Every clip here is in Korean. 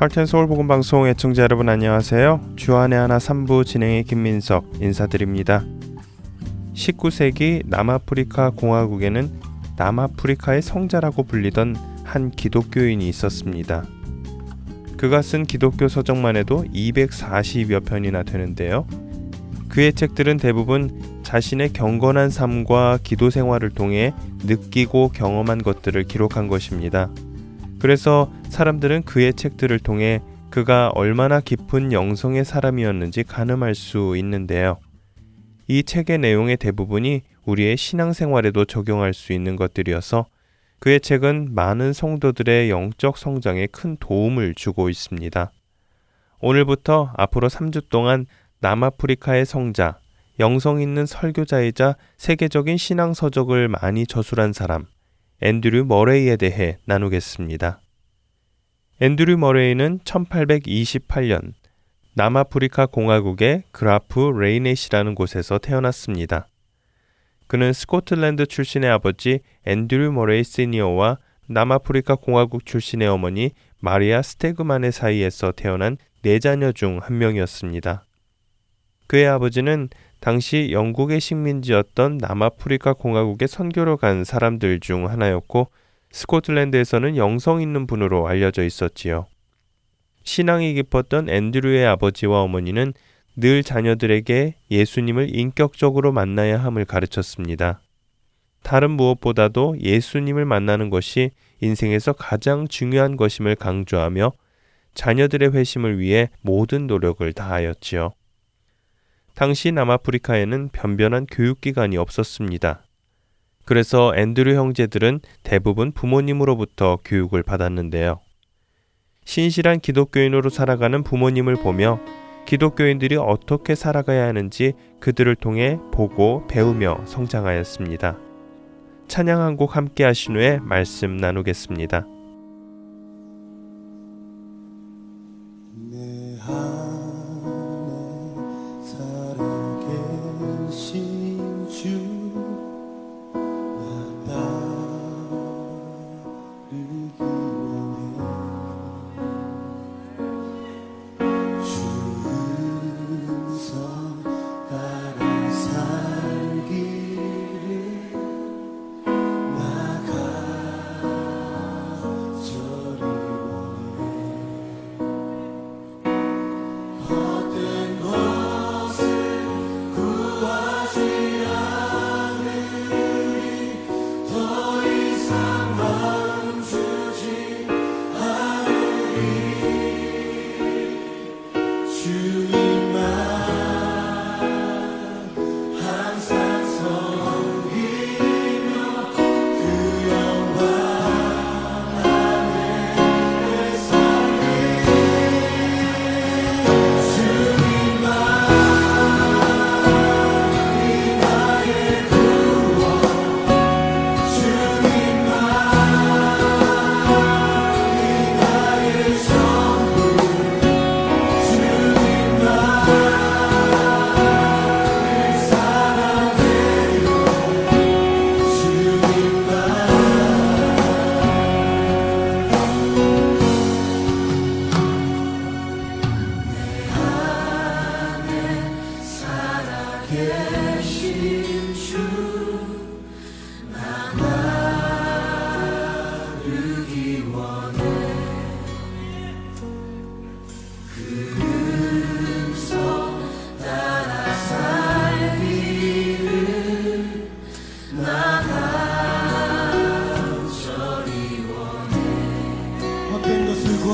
할텐 서울 복음 방송 애청자 여러분 안녕하세요. 주안의 하나 3부 진행의 김민석 인사드립니다. 19세기 남아프리카 공화국에는 남아프리카의 성자라고 불리던 한 기독교인이 있었습니다. 그가 쓴 기독교 서적만 해도 240여 편이나 되는데요. 그의 책들은 대부분 자신의 경건한 삶과 기도 생활을 통해 느끼고 경험한 것들을 기록한 것입니다. 그래서 사람들은 그의 책들을 통해 그가 얼마나 깊은 영성의 사람이었는지 가늠할 수 있는데요. 이 책의 내용의 대부분이 우리의 신앙생활에도 적용할 수 있는 것들이어서 그의 책은 많은 성도들의 영적 성장에 큰 도움을 주고 있습니다. 오늘부터 앞으로 3주 동안 남아프리카의 성자, 영성 있는 설교자이자 세계적인 신앙 서적을 많이 저술한 사람, 앤드류 머레이에 대해 나누겠습니다. 앤드류 머레이는 1828년 남아프리카 공화국의 그라프 레이넷이라는 곳에서 태어났습니다. 그는 스코틀랜드 출신의 아버지 앤드류 머레이 시니어와 남아프리카 공화국 출신의 어머니 마리아 스테그만의 사이에서 태어난 네 자녀 중 한 명이었습니다. 그의 아버지는 당시 영국의 식민지였던 남아프리카 공화국에 선교로 간 사람들 중 하나였고 스코틀랜드에서는 영성 있는 분으로 알려져 있었지요. 신앙이 깊었던 앤드류의 아버지와 어머니는 늘 자녀들에게 예수님을 인격적으로 만나야 함을 가르쳤습니다. 다른 무엇보다도 예수님을 만나는 것이 인생에서 가장 중요한 것임을 강조하며 자녀들의 회심을 위해 모든 노력을 다하였지요. 당시 남아프리카에는 변변한 교육기관이 없었습니다. 그래서 앤드류 형제들은 대부분 부모님으로부터 교육을 받았는데요. 신실한 기독교인으로 살아가는 부모님을 보며 기독교인들이 어떻게 살아가야 하는지 그들을 통해 보고 배우며 성장하였습니다. 찬양 한 곡 함께 하신 후에 말씀 나누겠습니다.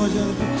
Georgia.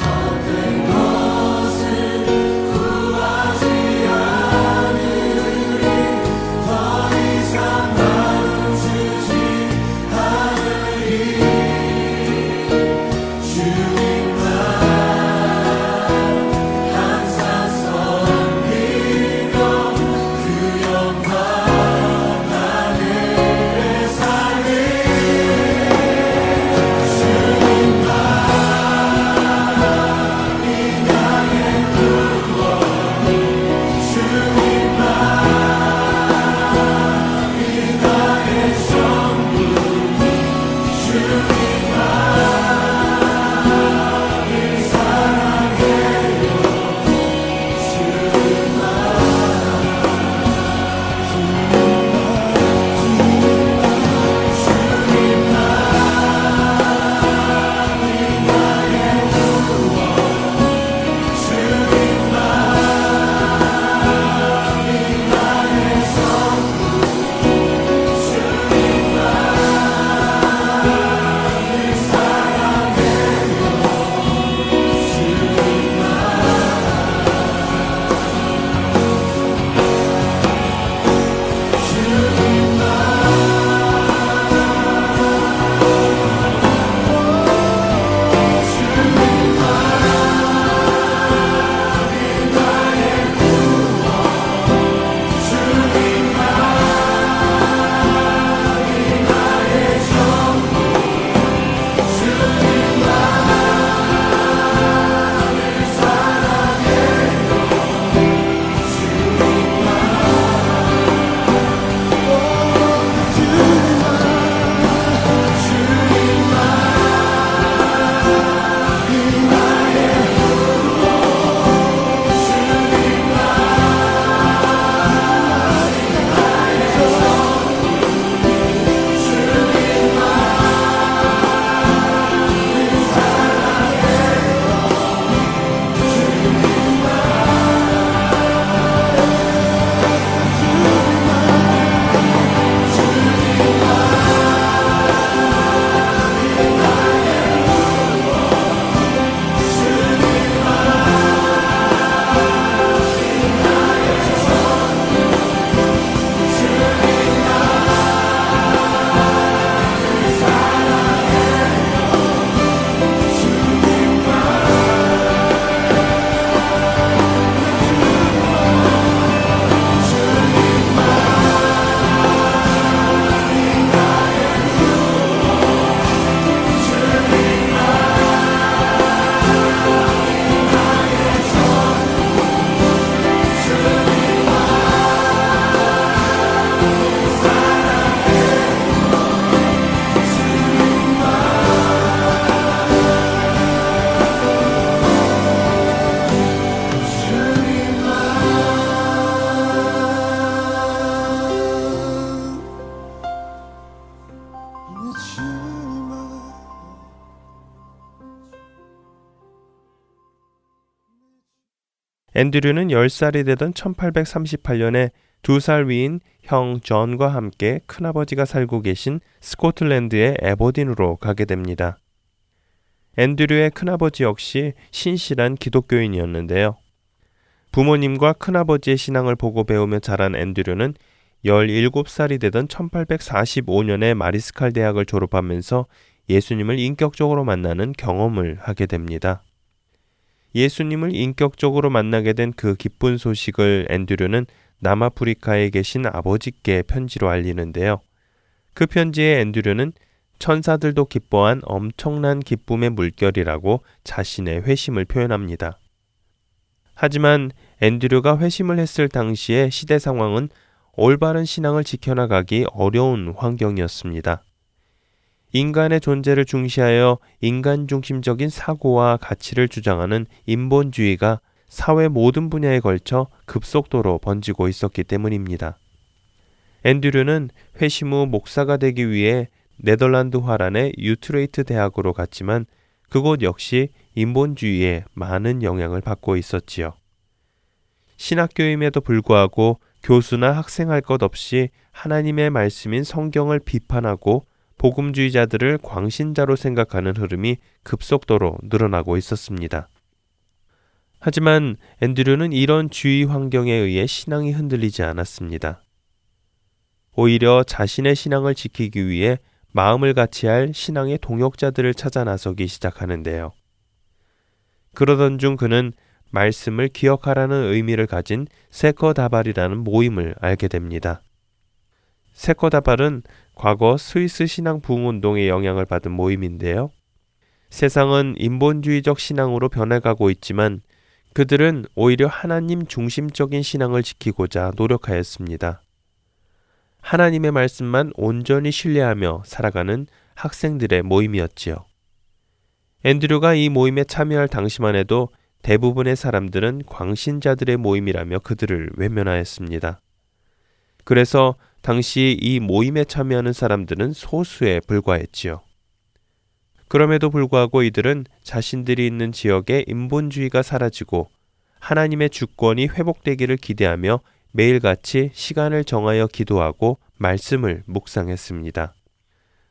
앤드류는 10살이 되던 1838년에 두 살 위인 형 존과 함께 큰아버지가 살고 계신 스코틀랜드의 에버딘으로 가게 됩니다. 앤드류의 큰아버지 역시 신실한 기독교인이었는데요. 부모님과 큰아버지의 신앙을 보고 배우며 자란 앤드류는 17살이 되던 1845년에 마리스칼 대학을 졸업하면서 예수님을 인격적으로 만나는 경험을 하게 됩니다. 예수님을 인격적으로 만나게 된 그 기쁜 소식을 앤드류는 남아프리카에 계신 아버지께 편지로 알리는데요. 그 편지에 앤드류는 천사들도 기뻐한 엄청난 기쁨의 물결이라고 자신의 회심을 표현합니다. 하지만 앤드류가 회심을 했을 당시의 시대 상황은 올바른 신앙을 지켜나가기 어려운 환경이었습니다. 인간의 존재를 중시하여 인간 중심적인 사고와 가치를 주장하는 인본주의가 사회 모든 분야에 걸쳐 급속도로 번지고 있었기 때문입니다. 앤드류는 회심 후 목사가 되기 위해 네덜란드 화란의 유트레이트 대학으로 갔지만 그곳 역시 인본주의에 많은 영향을 받고 있었지요. 신학교임에도 불구하고 교수나 학생할 것 없이 하나님의 말씀인 성경을 비판하고 복음주의자들을 광신자로 생각하는 흐름이 급속도로 늘어나고 있었습니다. 하지만 앤드류는 이런 주의 환경에 의해 신앙이 흔들리지 않았습니다. 오히려 자신의 신앙을 지키기 위해 마음을 같이 할 신앙의 동역자들을 찾아 나서기 시작하는데요. 그러던 중 그는 말씀을 기억하라는 의미를 가진 세커다발이라는 모임을 알게 됩니다. 세커다발은 과거 스위스 신앙 부흥운동의 영향을 받은 모임인데요. 세상은 인본주의적 신앙으로 변해가고 있지만 그들은 오히려 하나님 중심적인 신앙을 지키고자 노력하였습니다. 하나님의 말씀만 온전히 신뢰하며 살아가는 학생들의 모임이었지요. 앤드류가 이 모임에 참여할 당시만 해도 대부분의 사람들은 광신자들의 모임이라며 그들을 외면하였습니다. 그래서 당시 이 모임에 참여하는 사람들은 소수에 불과했지요. 그럼에도 불구하고 이들은 자신들이 있는 지역에 인본주의가 사라지고 하나님의 주권이 회복되기를 기대하며 매일같이 시간을 정하여 기도하고 말씀을 묵상했습니다.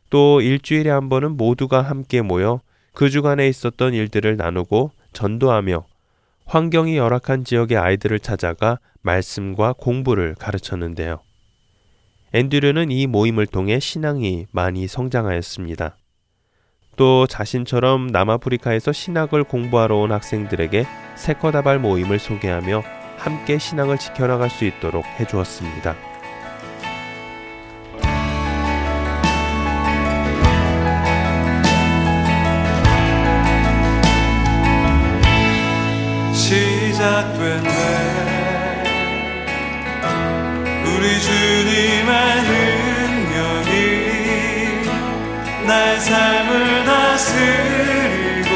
또 일주일에 한 번은 모두가 함께 모여 그 주간에 있었던 일들을 나누고 전도하며 환경이 열악한 지역의 아이들을 찾아가 말씀과 공부를 가르쳤는데요. 앤드류는 이 모임을 통해 신앙이 많이 성장하였습니다. 또 자신처럼 남아프리카에서 신학을 공부하러 온 학생들에게 세커다발 모임을 소개하며 함께 신앙을 지켜나갈 수 있도록 해주었습니다. 시작된 내 우리 주 삶을 다스리고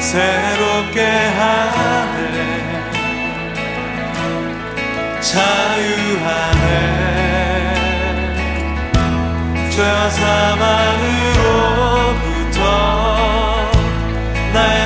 새롭게 하네. 자유하네. 죄와 사망으로부터 나의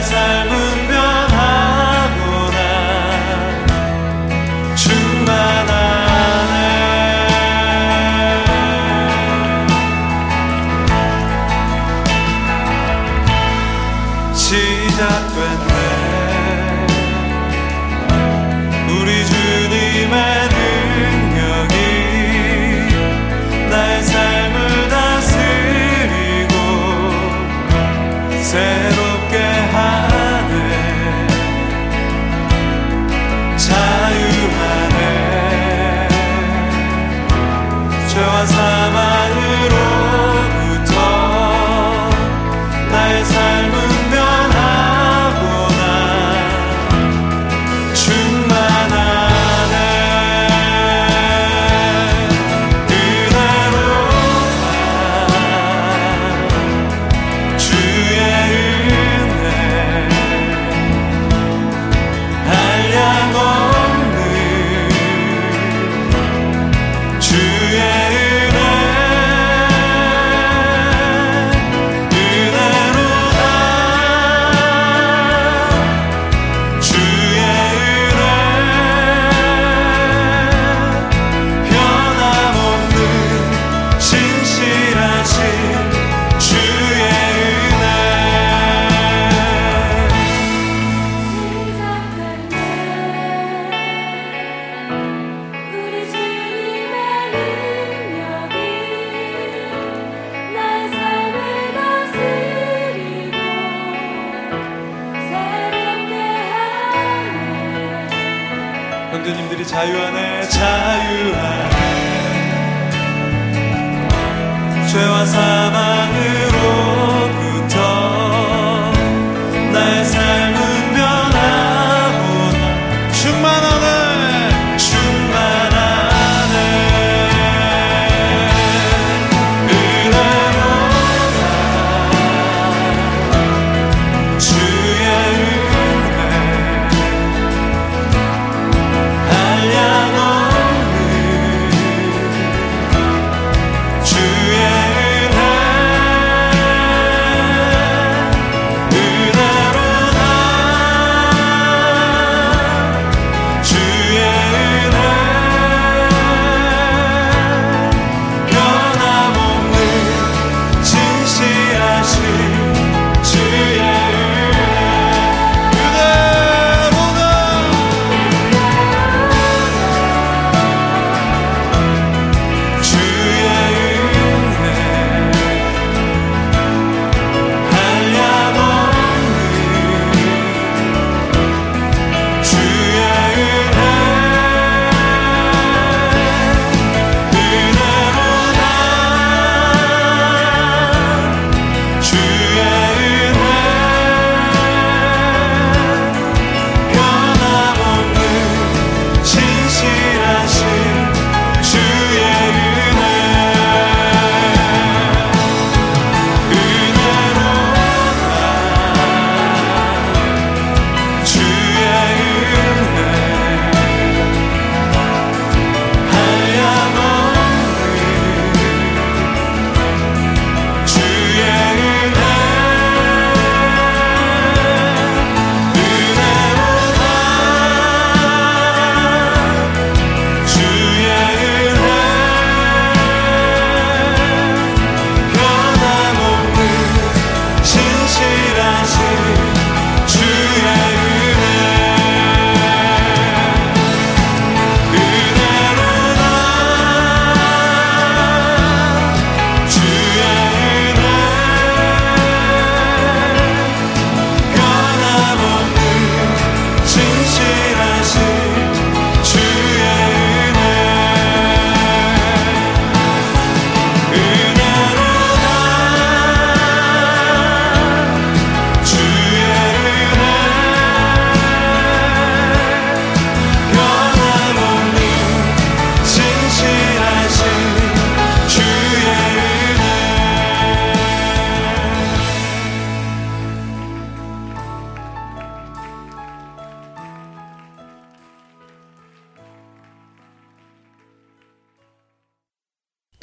자유 안에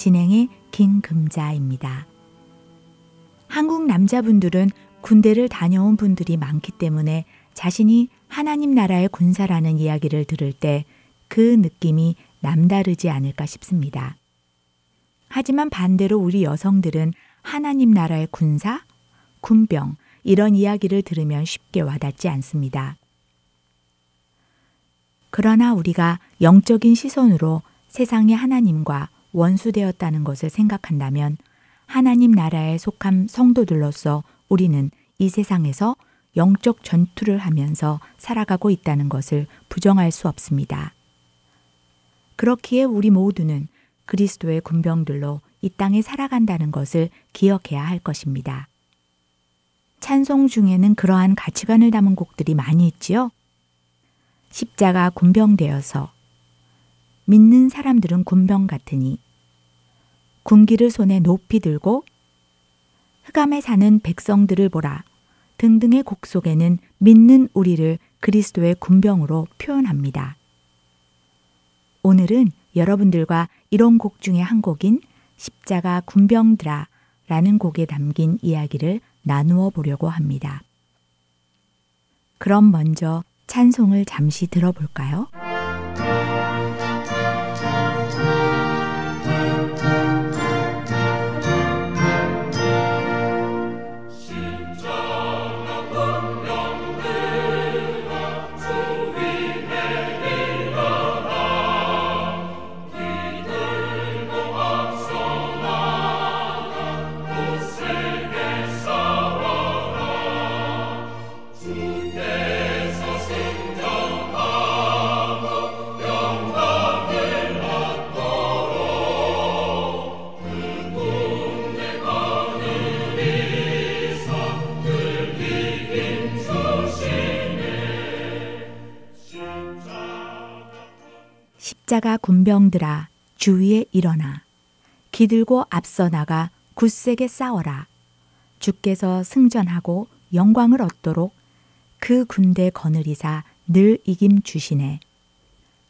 진행의 김금자입니다. 한국 남자분들은 군대를 다녀온 분들이 많기 때문에 자신이 하나님 나라의 군사라는 이야기를 들을 때 그 느낌이 남다르지 않을까 싶습니다. 하지만 반대로 우리 여성들은 하나님 나라의 군사, 군병, 이런 이야기를 들으면 쉽게 와닿지 않습니다. 그러나 우리가 영적인 시선으로 세상의 하나님과 원수되었다는 것을 생각한다면 하나님 나라에 속한 성도들로서 우리는 이 세상에서 영적 전투를 하면서 살아가고 있다는 것을 부정할 수 없습니다. 그렇기에 우리 모두는 그리스도의 군병들로 이 땅에 살아간다는 것을 기억해야 할 것입니다. 찬송 중에는 그러한 가치관을 담은 곡들이 많이 있지요. 십자가 군병되어서 믿는 사람들은 군병 같으니 군기를 손에 높이 들고 흑암에 사는 백성들을 보라 등등의 곡 속에는 믿는 우리를 그리스도의 군병으로 표현합니다. 오늘은 여러분들과 이런 곡 중에 한 곡인 십자가 군병들아 라는 곡에 담긴 이야기를 나누어 보려고 합니다. 그럼 먼저 찬송을 잠시 들어볼까요? 십자가 군병들아 주위에 일어나 기들고 앞서 나가 굳세게 싸워라. 주께서 승전하고 영광을 얻도록 그 군대 거느리사 늘 이김 주시네.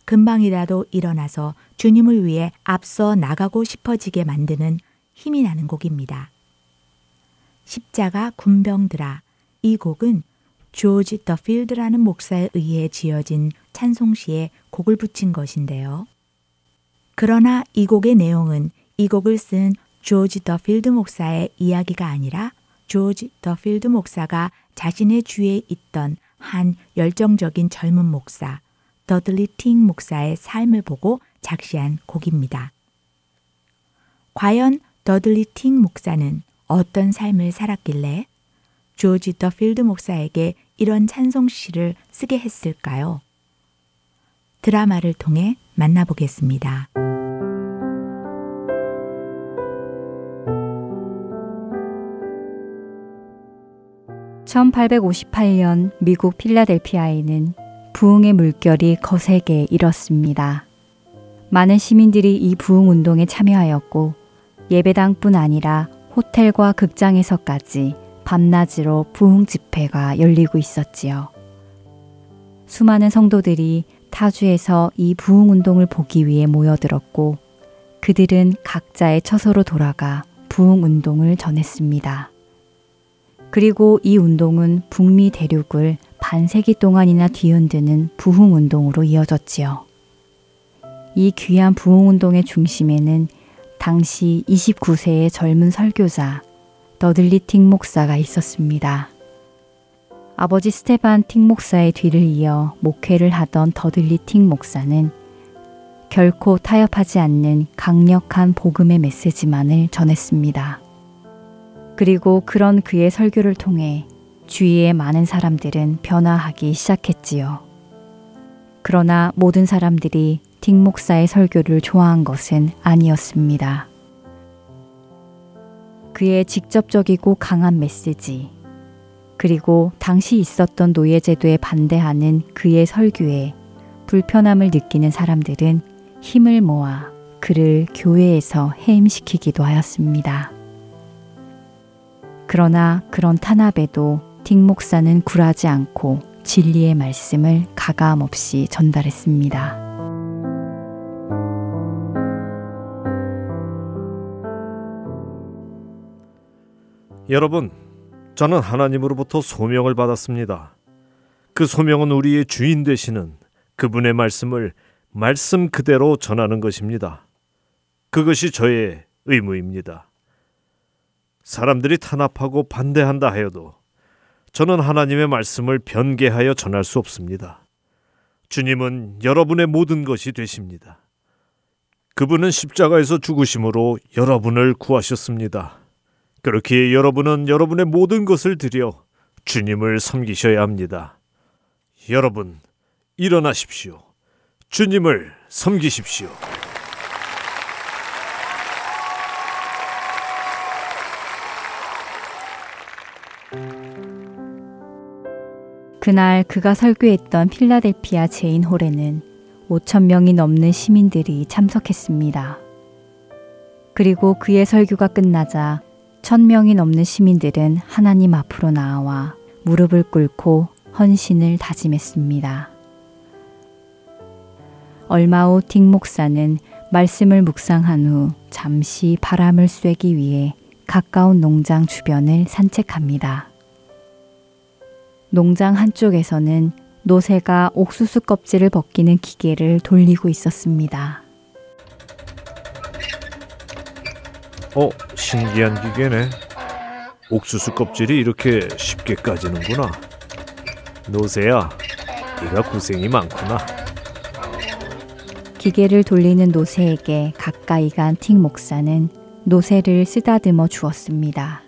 금방이라도 일어나서 주님을 위해 앞서 나가고 싶어지게 만드는 힘이 나는 곡입니다. 십자가 군병들아 이 곡은 조지 더필드라는 목사에 의해 지어진 찬송시에 곡을 붙인 것인데요. 그러나 이 곡의 내용은 이 곡을 쓴 조지 더필드 목사의 이야기가 아니라 조지 더필드 목사가 자신의 주위에 있던 한 열정적인 젊은 목사, 더들리 팅 목사의 삶을 보고 작시한 곡입니다. 과연 더들리 팅 목사는 어떤 삶을 살았길래 조지 더필드 목사에게 이런 찬송시를 쓰게 했을까요? 드라마를 통해 만나보겠습니다. 1858년 미국 필라델피아에는 부흥의 물결이 거세게 일었습니다. 많은 시민들이 이 부흥 운동에 참여하였고 예배당뿐 아니라 호텔과 극장에서까지 밤낮으로 부흥 집회가 열리고 있었지요. 수많은 성도들이 타주에서 이 부흥 운동을 보기 위해 모여들었고 그들은 각자의 처소로 돌아가 부흥 운동을 전했습니다. 그리고 이 운동은 북미 대륙을 반세기 동안이나 뒤흔드는 부흥 운동으로 이어졌지요. 이 귀한 부흥 운동의 중심에는 당시 29세의 젊은 설교자 더들리 틱 목사가 있었습니다. 아버지 스테반 틱 목사의 뒤를 이어 목회를 하던 더들리 틱 목사는 결코 타협하지 않는 강력한 복음의 메시지만을 전했습니다. 그리고 그런 그의 설교를 통해 주위의 많은 사람들은 변화하기 시작했지요. 그러나 모든 사람들이 딕 목사의 설교를 좋아한 것은 아니었습니다. 그의 직접적이고 강한 메시지, 그리고 당시 있었던 노예제도에 반대하는 그의 설교에 불편함을 느끼는 사람들은 힘을 모아 그를 교회에서 해임시키기도 하였습니다. 그러나 그런 탄압에도 딕 목사는 굴하지 않고 진리의 말씀을 가감 없이 전달했습니다. 여러분, 저는 하나님으로부터 소명을 받았습니다. 그 소명은 우리의 주인 되시는 그분의 말씀을 말씀 그대로 전하는 것입니다. 그것이 저의 의무입니다. 사람들이 탄압하고 반대한다 하여도 저는 하나님의 말씀을 변개하여 전할 수 없습니다. 주님은 여러분의 모든 것이 되십니다. 그분은 십자가에서 죽으심으로 여러분을 구하셨습니다. 그렇기에 여러분은 여러분의 모든 것을 들여 주님을 섬기셔야 합니다. 여러분, 일어나십시오. 주님을 섬기십시오. 그날 그가 설교했던 필라델피아 제인홀에는 5천 명이 넘는 시민들이 참석했습니다. 그리고 그의 설교가 끝나자 천 명이 넘는 시민들은 하나님 앞으로 나와 무릎을 꿇고 헌신을 다짐했습니다. 얼마 후딕 목사는 말씀을 묵상한 후 잠시 바람을 쐬기 위해 가까운 농장 주변을 산책합니다. 농장 한쪽에서는 노새가 옥수수 껍질을 벗기는 기계를 돌리고 있었습니다. 어, 신기한 기계네. 옥수수 껍질이 이렇게 쉽게 까지는구나. 노새야, 네가 고생이 많구나. 기계를 돌리는 노새에게 가까이 간 틱 목사는 노새를 쓰다듬어 주었습니다.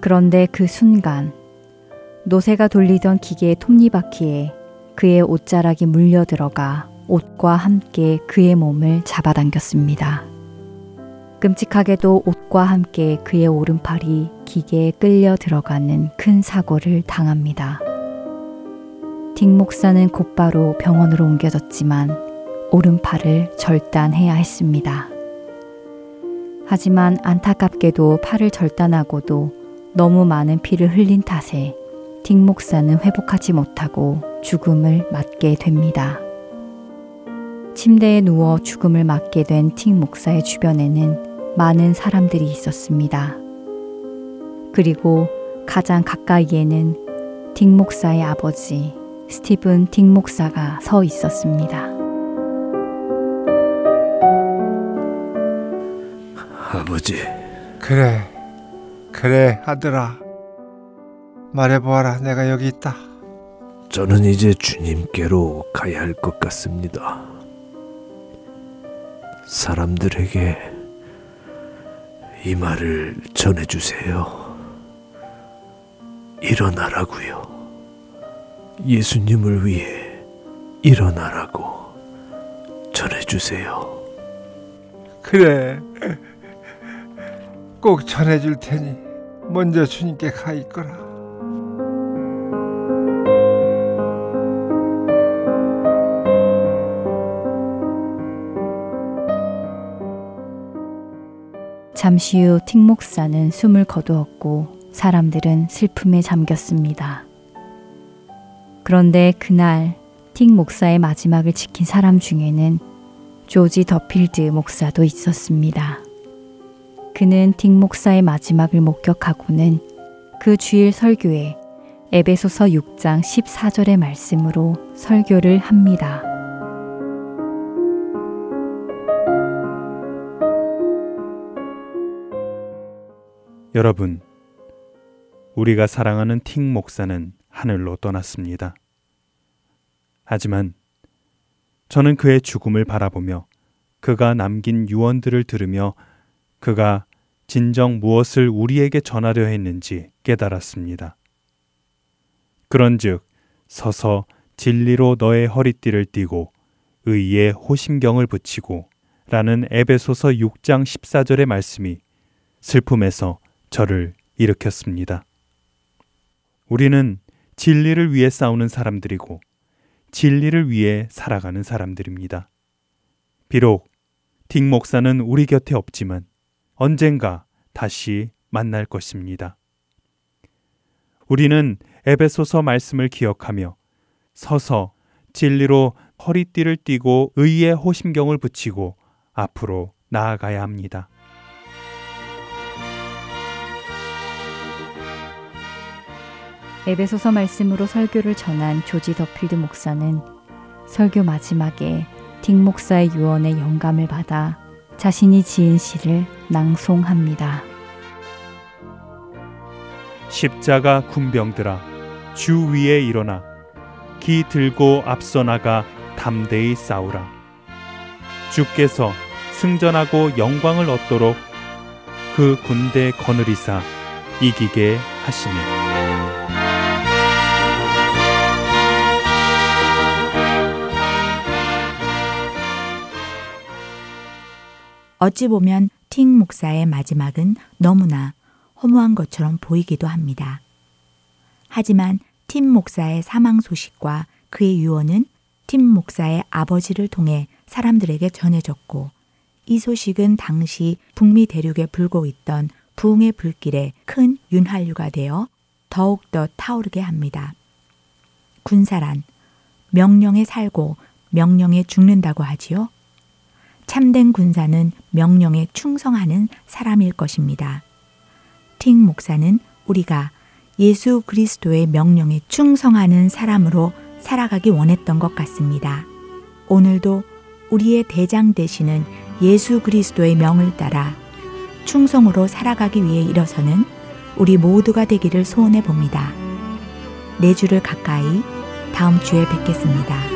그런데 그 순간 노새가 돌리던 기계의 톱니바퀴에 그의 옷자락이 물려 들어가 옷과 함께 그의 몸을 잡아당겼습니다. 끔찍하게도 옷과 함께 그의 오른팔이 기계에 끌려 들어가는 큰 사고를 당합니다. 딕 목사는 곧바로 병원으로 옮겨졌지만 오른팔을 절단해야 했습니다. 하지만 안타깝게도 팔을 절단하고도 너무 많은 피를 흘린 탓에 딕 목사는 회복하지 못하고 죽음을 맞게 됩니다. 침대에 누워 죽음을 맞게 된틱 목사의 주변에는 많은 사람들이 있었습니다. 그리고 가장 가까이에는 딕 목사의 아버지 스티븐 딕 목사가 서 있었습니다. 아버지, 그래, 그래, 아들아. 말해보아라, 내가 여기 있다. 저는 이제 주님께로 가야 할 것 같습니다. 사람들에게 이 말을 전해주세요. 일어나라고요. 예수님을 위해 일어나라고 전해주세요. 그래. 꼭 전해줄 테니 먼저 주님께 가 있거라. 잠시 후 틱 목사는 숨을 거두었고 사람들은 슬픔에 잠겼습니다. 그런데 그날 틱 목사의 마지막을 지킨 사람 중에는 조지 더필드 목사도 있었습니다. 그는 틱 목사의 마지막을 목격하고는 그 주일 설교에 에베소서 6장 14절의 말씀으로 설교를 합니다. 여러분, 우리가 사랑하는 틱 목사는 하늘로 떠났습니다. 하지만 저는 그의 죽음을 바라보며 그가 남긴 유언들을 들으며 그가 진정 무엇을 우리에게 전하려 했는지 깨달았습니다. 그런즉 서서 진리로 너의 허리띠를 띠고 의에 호심경을 붙이고 라는 에베소서 6장 14절의 말씀이 슬픔에서 저를 일으켰습니다. 우리는 진리를 위해 싸우는 사람들이고 진리를 위해 살아가는 사람들입니다. 비록 딕 목사는 우리 곁에 없지만 언젠가 다시 만날 것입니다. 우리는 에베소서 말씀을 기억하며 서서 진리로 허리띠를 띠고 의의 호심경을 붙이고 앞으로 나아가야 합니다. 에베소서 말씀으로 설교를 전한 조지 더필드 목사는 설교 마지막에 딕 목사의 유언에 영감을 받아 자신이 지은 시를 낭송합니다. 십자가 군병들아 주 위에 일어나. 기 들고 앞서 나가 담대히 싸우라. 주께서 승전하고 영광을 얻도록 그 군대 거느리사 이기게 하시니 어찌 보면 틱 목사의 마지막은 너무나 허무한 것처럼 보이기도 합니다. 하지만 팀 목사의 사망 소식과 그의 유언은 팀 목사의 아버지를 통해 사람들에게 전해졌고 이 소식은 당시 북미 대륙에 불고 있던 부흥의 불길에 큰 윤활유가 되어 더욱더 타오르게 합니다. 군사란 명령에 살고 명령에 죽는다고 하지요. 참된 군사는 명령에 충성하는 사람일 것입니다. 틱 목사는 우리가 예수 그리스도의 명령에 충성하는 사람으로 살아가기 원했던 것 같습니다. 오늘도 우리의 대장 되시는 예수 그리스도의 명을 따라 충성으로 살아가기 위해 일어서는 우리 모두가 되기를 소원해 봅니다. 내 주를 가까이 다음 주에 뵙겠습니다.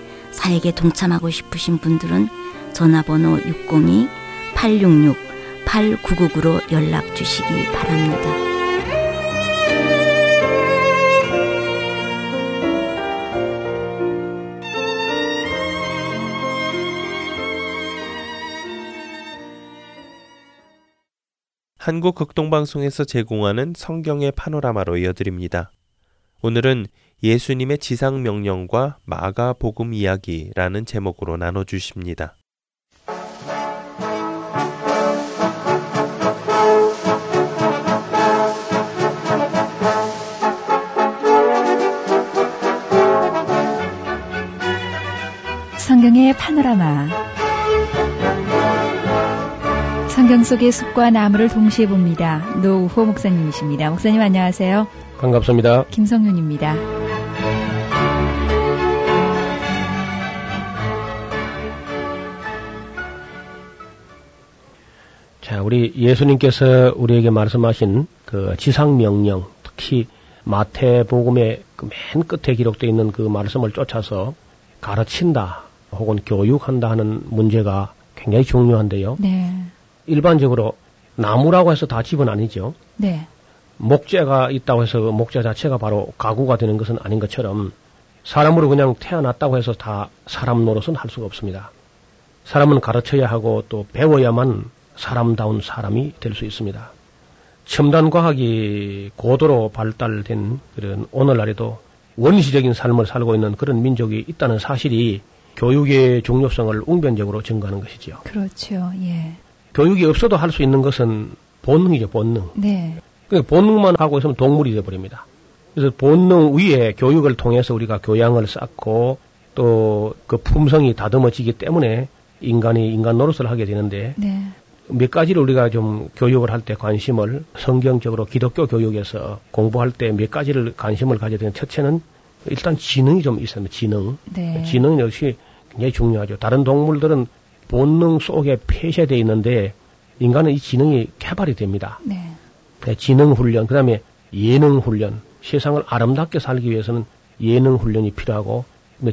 사역에 동참하고 싶으신 분들은 전화번호 602-866-8999로 연락 주시기 바랍니다. 한국 극동방송에서 제공하는 성경의 파노라마로 이어드립니다. 오늘은 예수님의 지상 명령과 마가 복음 이야기라는 제목으로 나눠 주십니다. 성경의 파노라마 성경 속의 숲과 나무를 동시에 봅니다. 노우호 목사님이십니다. 목사님 안녕하세요. 반갑습니다. 김성윤입니다. 우리 예수님께서 우리에게 말씀하신 그 지상 명령, 특히 마태복음의 그 맨 끝에 기록되어 있는 그 말씀을 쫓아서 가르친다 혹은 교육한다 하는 문제가 굉장히 중요한데요. 네. 일반적으로 나무라고 해서 다 집은 아니죠. 네. 목재가 있다고 해서 그 목재 자체가 바로 가구가 되는 것은 아닌 것처럼 사람으로 그냥 태어났다고 해서 다 사람 노릇은 할 수가 없습니다. 사람은 가르쳐야 하고 또 배워야만 사람다운 사람이 될 수 있습니다. 첨단 과학이 고도로 발달된 그런 오늘날에도 원시적인 삶을 살고 있는 그런 민족이 있다는 사실이 교육의 중요성을 웅변적으로 증가하는 것이죠. 그렇죠. 예. 교육이 없어도 할 수 있는 것은 본능이죠, 본능. 네. 그 본능만 하고 있으면 동물이 되어버립니다. 그래서 본능 위에 교육을 통해서 우리가 교양을 쌓고 또 그 품성이 다듬어지기 때문에 인간이 인간 노릇을 하게 되는데 네. 몇 가지를 우리가 좀 교육을 할 때 관심을 성경적으로 기독교 교육에서 공부할 때 몇 가지를 관심을 가져야 되는 첫째는 일단 지능이 좀 있어요. 지능. 네. 지능 역시 굉장히 중요하죠. 다른 동물들은 본능 속에 폐쇄되어 있는데 인간은 이 지능이 개발이 됩니다. 네. 네, 지능 훈련, 그 다음에 예능 훈련. 세상을 아름답게 살기 위해서는 예능 훈련이 필요하고,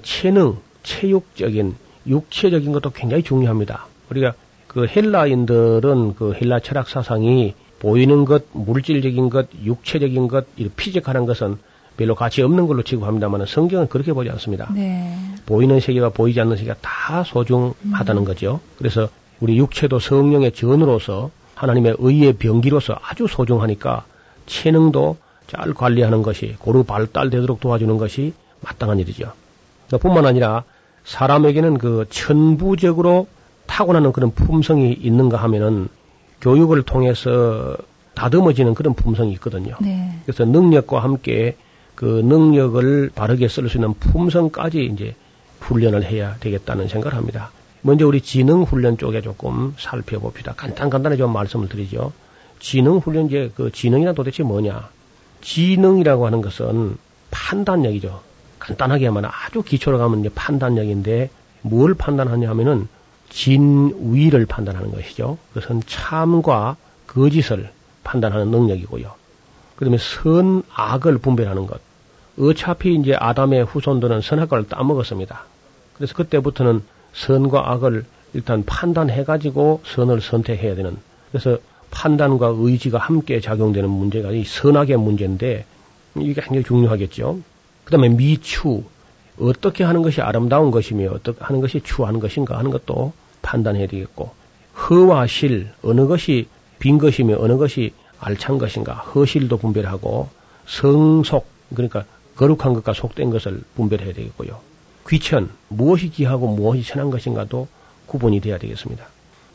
체능, 체육적인, 육체적인 것도 굉장히 중요합니다. 우리가 그 헬라인들은 그 헬라 철학 사상이 보이는 것, 물질적인 것, 육체적인 것, 이 피직하는 것은 별로 가치 없는 걸로 취급합니다만 성경은 그렇게 보지 않습니다. 네. 보이는 세계와 보이지 않는 세계가 다 소중하다는 거죠. 그래서 우리 육체도 성령의 전으로서 하나님의 의의 병기로서 아주 소중하니까 체능도 잘 관리하는 것이 고루 발달되도록 도와주는 것이 마땅한 일이죠. 뿐만 아니라 사람에게는 그 천부적으로 타고나는 그런 품성이 있는가 하면은 교육을 통해서 다듬어지는 그런 품성이 있거든요. 네. 그래서 능력과 함께 그 능력을 바르게 쓸 수 있는 품성까지 이제 훈련을 해야 되겠다는 생각을 합니다. 먼저 우리 지능 훈련 쪽에 조금 살펴봅시다. 간단 간단히 좀 말씀을 드리죠. 지능 훈련제 그 지능이란 도대체 뭐냐? 지능이라고 하는 것은 판단력이죠. 간단하게 하면 아주 기초로 가면 이제 판단력인데 뭘 판단하냐 하면은 진위를 판단하는 것이죠. 그것은 참과 거짓을 판단하는 능력이고요. 그다음에 선, 악을 분별하는 것. 어차피 이제 아담의 후손들은 선악과를 따먹었습니다. 그래서 그때부터는 선과 악을 일단 판단해가지고 선을 선택해야 되는. 그래서 판단과 의지가 함께 작용되는 문제가 이 선악의 문제인데 이게 굉장히 중요하겠죠. 그 다음에 미추, 어떻게 하는 것이 아름다운 것이며 어떻게 하는 것이 추하는 것인가 하는 것도 판단해야 되겠고 허와 실 어느 것이 빈 것이며 어느 것이 알찬 것인가 허실도 분별하고 성속 그러니까 거룩한 것과 속된 것을 분별해야 되겠고요. 귀천 무엇이 귀하고 무엇이 천한 것인가도 구분이 돼야 되겠습니다.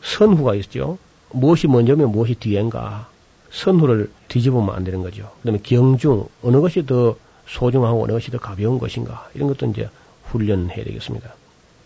선후가 있죠. 무엇이 먼저면 무엇이 뒤엔가 선후를 뒤집으면 안 되는 거죠. 그다음에 경중 어느 것이 더 소중하고 어느 것이 더 가벼운 것인가 이런 것도 이제 훈련해야 되겠습니다.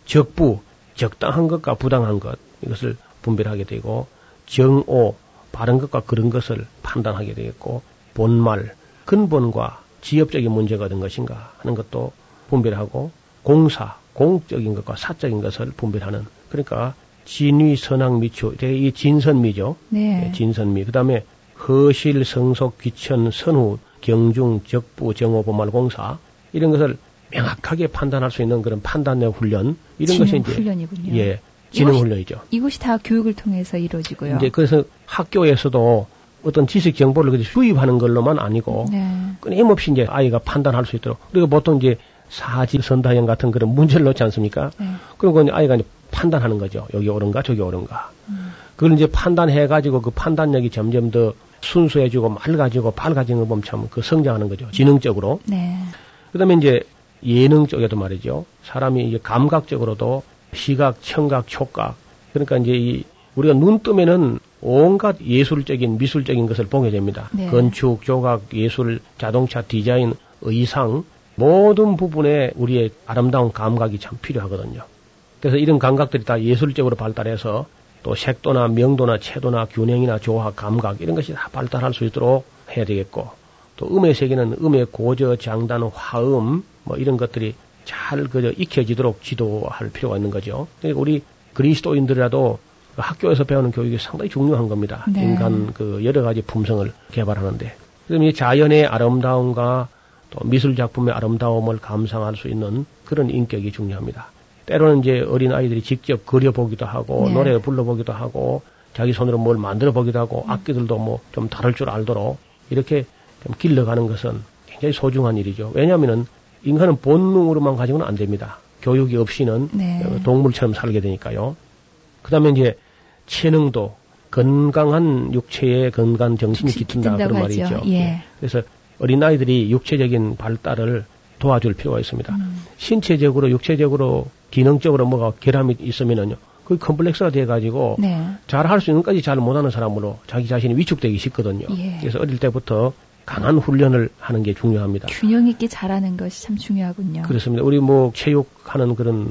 적부 적당한 것과 부당한 것 이것을 분별하게 되고 정오 바른 것과 그런 것을 판단하게 되겠고 본말 근본과 지엽적인 문제가 어떤 것인가 하는 것도 분별하고 공사 공적인 것과 사적인 것을 분별하는 그러니까 진위 선악 미추 이 진선미죠. 네. 예, 진선미 그다음에 허실 성속 귀천 선후 경중 적부 정오 본말 공사 이런 것을 명확하게 판단할 수 있는 그런 판단력 훈련 이런 것이 이제 훈련이군요. 예 지능 이것이- 훈련이죠. 이것이 다 교육을 통해서 이루어지고요. 이제 그래서 학교에서도 어떤 지식 정보를 그냥 수입하는 걸로만 아니고 네. 끊임없이 이제 아이가 판단할 수 있도록 그리고 보통 이제 사지 선다형 같은 그런 문제를 놓지 않습니까? 네. 그런 건 아이가 이제 판단하는 거죠. 여기 옳은가 저기 옳은가. 그걸 이제 판단해 가지고 그 판단력이 점점 더 순수해지고 맑아지고 밝아지는 거 보면 참 그 성장하는 거죠. 지능적으로. 네. 그다음에 이제 예능 쪽에도 말이죠. 사람이 이제 감각적으로도 시각, 청각, 촉각. 그러니까 이제 이 우리가 눈 뜨면은 온갖 예술적인 미술적인 것을 보게 됩니다. 네. 건축, 조각, 예술, 자동차 디자인, 의상 모든 부분에 우리의 아름다운 감각이 참 필요하거든요. 그래서 이런 감각들이 다 예술적으로 발달해서 또 색도나 명도나 채도나 균형이나 조화, 감각 이런 것이 다 발달할 수 있도록 해야 되겠고 또 음의 세계는 음의 고저, 장단, 화음 뭐 이런 것들이 잘 그저 익혀지도록 지도할 필요가 있는 거죠. 그러니까 우리 그리스도인들이라도 그 학교에서 배우는 교육이 상당히 중요한 겁니다. 네. 인간 그 여러 가지 품성을 개발하는데. 그럼 이 자연의 아름다움과 또 미술 작품의 아름다움을 감상할 수 있는 그런 인격이 중요합니다. 때로는 이제 어린 아이들이 직접 그려보기도 하고 네. 노래 불러보기도 하고 자기 손으로 뭘 만들어 보기도 하고 악기들도 뭐 좀 다룰 줄 알도록 이렇게 좀 길러가는 것은 굉장히 소중한 일이죠. 왜냐하면은 인간은 본능으로만 가지고는 안 됩니다. 교육이 없이는 네. 어, 동물처럼 살게 되니까요. 그다음에 이제 체능도 건강한 육체에 건강한 정신이 깃든다 그런 하죠. 말이 죠. 예. 그래서 어린 아이들이 육체적인 발달을 도와줄 필요가 있습니다. 음. 신체적으로 육체적으로 기능적으로 뭐가 결함이 있으면은요. 그 컴플렉스가 돼 가지고 네. 잘할 수 있는 것까지 잘 못하는 사람으로 자기 자신이 위축되기 쉽거든요. 예. 그래서 어릴 때부터 강한 훈련을 하는 게 중요합니다. 균형 있게 잘하는 것이 참 중요하군요. 그렇습니다. 우리 뭐 체육하는 그런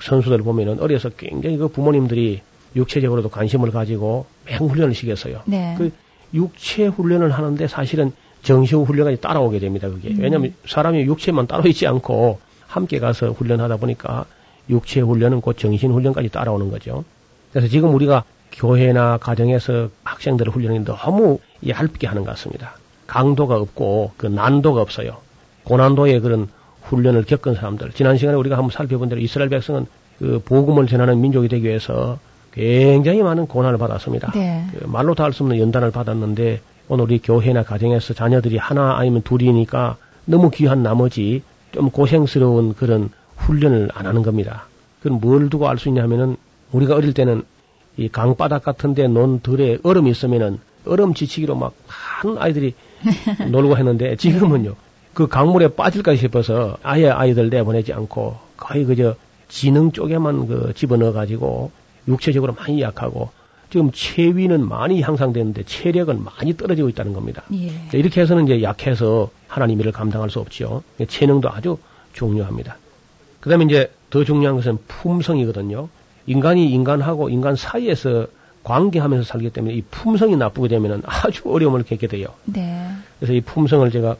선수들 보면은 어려서 굉장히 그 부모님들이 육체적으로도 관심을 가지고 맹 훈련을 시켰어요. 네. 그 육체 훈련을 하는데 사실은 정신 훈련까지 따라오게 됩니다. 그게 음. 왜냐하면 사람이 육체만 따로 있지 않고 함께 가서 훈련하다 보니까 육체 훈련은 곧 정신 훈련까지 따라오는 거죠. 그래서 지금 우리가 교회나 가정에서 학생들을 훈련이 너무 얇게 하는 것 같습니다. 강도가 없고 그 난도가 없어요. 고난도의 그런 훈련을 겪은 사람들. 지난 시간에 우리가 한번 살펴본 대로 이스라엘 백성은 그 복음을 전하는 민족이 되기 위해서 굉장히 많은 고난을 받았습니다. 네. 그 말로 다 할 수 없는 연단을 받았는데 오늘 우리 교회나 가정에서 자녀들이 하나 아니면 둘이니까 너무 귀한 나머지 좀 고생스러운 그런 훈련을 안 하는 겁니다. 그럼 뭘 두고 알 수 있냐면은 우리가 어릴 때는 이 강바닥 같은데 논 들에 얼음이 있으면은 얼음 지치기로 막 많은 아이들이 놀고 했는데 지금은요 그 강물에 빠질까 싶어서 아예 아이들 내보내지 않고 거의 그저 지능 쪽에만 그 집어넣어 가지고 육체적으로 많이 약하고 지금 체위는 많이 향상되는데 체력은 많이 떨어지고 있다는 겁니다. 예. 이렇게 해서는 이제 약해서 하나님 일을 감당할 수 없지요. 체능도 아주 중요합니다. 그 다음에 이제 더 중요한 것은 품성이거든요. 인간이 인간하고 인간 사이에서 관계하면서 살기 때문에 이 품성이 나쁘게 되면 아주 어려움을 겪게 돼요. 네. 그래서 이 품성을 제가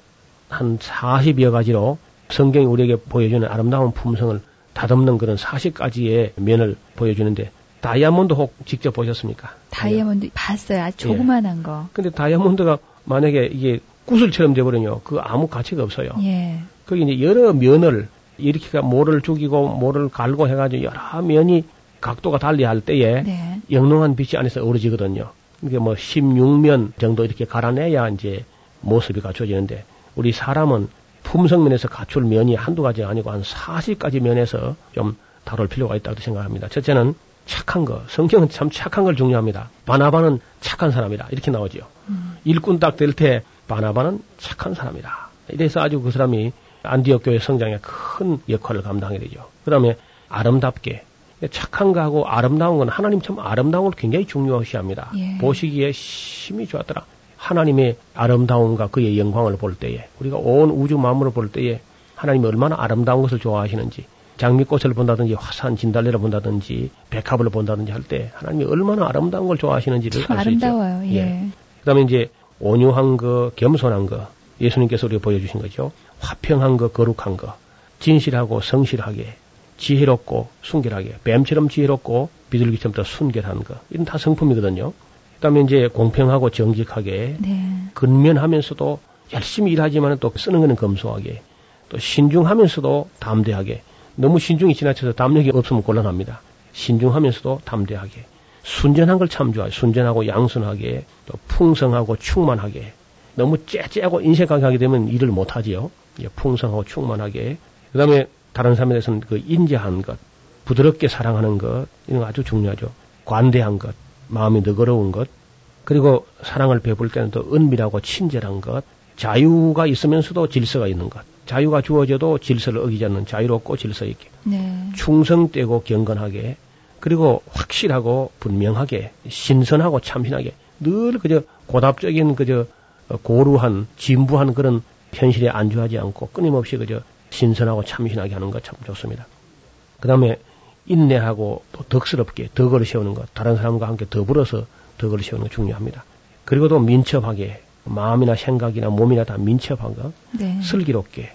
한 40여 가지로 성경이 우리에게 보여주는 아름다운 품성을 다듬는 그런 40가지의 면을 보여주는데 다이아몬드 혹 직접 보셨습니까? 다이아몬드 봤어요. 아주 조그만한 거. 근데 다이아몬드가 만약에 이게 구슬처럼 돼버리면 그 아무 가치가 없어요. 예. 거기 이제 여러 면을 이렇게 모를 죽이고 모를 갈고 해가지고 여러 면이 각도가 달리 할 때에 네. 영롱한 빛이 안에서 어우러지거든요. 이게 뭐 16면 정도 이렇게 갈아내야 이제 모습이 갖춰지는데 우리 사람은 품성면에서 갖출 면이 한두 가지가 아니고 한 40가지 면에서 좀 다룰 필요가 있다고 생각합니다. 첫째는 착한 거. 성경은 참 착한 걸 중요합니다. 바나바는 착한 사람이다. 이렇게 나오죠. 음. 일꾼 딱 될 때 바나바는 착한 사람이다. 이래서 아주 그 사람이 안디옥 교회 성장에 큰 역할을 감당하게 되죠. 그 다음에 아름답게 착한 거하고 아름다운 건 하나님 참 아름다운 걸 굉장히 중요시합니다. 예. 보시기에 심히 좋았더라. 하나님의 아름다움과 그의 영광을 볼 때에 우리가 온 우주 만물을 볼 때에 하나님이 얼마나 아름다운 것을 좋아하시는지 장미꽃을 본다든지 화산 진달래를 본다든지 백합을 본다든지 할 때 하나님이 얼마나 아름다운 걸 좋아하시는지를 참알수 있죠. 아름다워요. 예. 그다음에 이제 온유한 거, 겸손한 거 예수님께서 우리가 보여주신 거죠. 화평한 거, 거룩한 거, 진실하고 성실하게, 지혜롭고 순결하게, 뱀처럼 지혜롭고 비둘기처럼 더 순결한 거 이런 다 성품이거든요. 그다음에 이제 공평하고 정직하게 네. 근면하면서도 열심히 일하지만 또 쓰는 거는 검소하게 또 신중하면서도 담대하게 너무 신중이 지나쳐서 담력이 없으면 곤란합니다. 신중하면서도 담대하게 순전한 걸 참 좋아해요. 순전하고 양순하게 또 풍성하고 충만하게 너무 째째하고 인색하게 하게 되면 일을 못하지요. 예, 풍성하고 충만하게 그 다음에 다른 사람에 대해서는 그 인자한 것, 부드럽게 사랑하는 것 이런 거 아주 중요하죠. 관대한 것, 마음이 너그러운 것, 그리고 사랑을 베풀 때는 또 은밀하고 친절한 것, 자유가 있으면서도 질서가 있는 것, 자유가 주어져도 질서를 어기지 않는 자유롭고 질서 있게, 네. 충성되고 경건하게, 그리고 확실하고 분명하게, 신선하고 참신하게, 늘 그저 고답적인 그저 고루한 진부한 그런 현실에 안주하지 않고 끊임없이 그저 신선하고 참신하게 하는 것 참 좋습니다. 그 다음에 인내하고 또 덕스럽게 덕을 세우는 것, 다른 사람과 함께 더불어서 덕을 세우는 것 중요합니다. 그리고 또 민첩하게 마음이나 생각이나 몸이나 다 민첩한 것, 네. 슬기롭게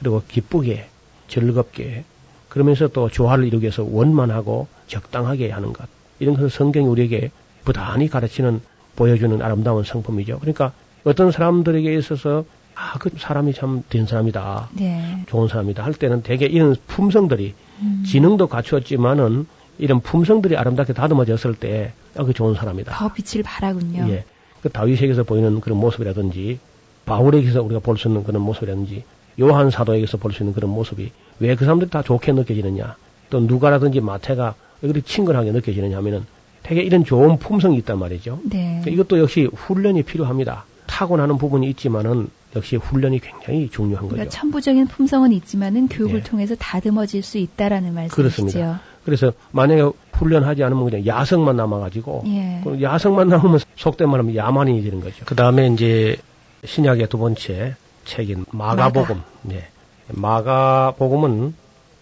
그리고 기쁘게 즐겁게 그러면서 또 조화를 이루기 위해서 원만하고 적당하게 하는 것 이런 것을 성경이 우리에게 부단히 가르치는 보여주는 아름다운 성품이죠. 그러니까 어떤 사람들에게 있어서 아 그 사람이 참 된 사람이다. 네. 좋은 사람이다 할 때는 대개 이런 품성들이 음. 지능도 갖추었지만은 이런 품성들이 아름답게 다듬어졌을 때, 아, 그 좋은 사람이다. 더 빛을 발하군요. 예. 그 다윗에게서 보이는 그런 모습이라든지, 바울에게서 우리가 볼 수 있는 그런 모습이라든지, 요한 사도에게서 볼 수 있는 그런 모습이 왜 그 사람들이 다 좋게 느껴지느냐, 또 누가라든지 마태가 왜 그렇게 친근하게 느껴지느냐 하면은 되게 이런 좋은 품성이 있단 말이죠. 네. 이것도 역시 훈련이 필요합니다. 타고나는 부분이 있지만은 역시 훈련이 굉장히 중요한 거죠. 그러니까 천부적인 품성은 있지만은 교육을 예. 통해서 다듬어질 수 있다라는 말씀이시죠. 그렇습니다. 그래서 만약에 훈련하지 않으면 그냥 야성만 남아가지고 예. 그 야성만 남으면 속된 말하면 야만이 되는 거죠. 그 다음에 이제 신약의 두 번째 책인 마가복음. 네. 마가복음은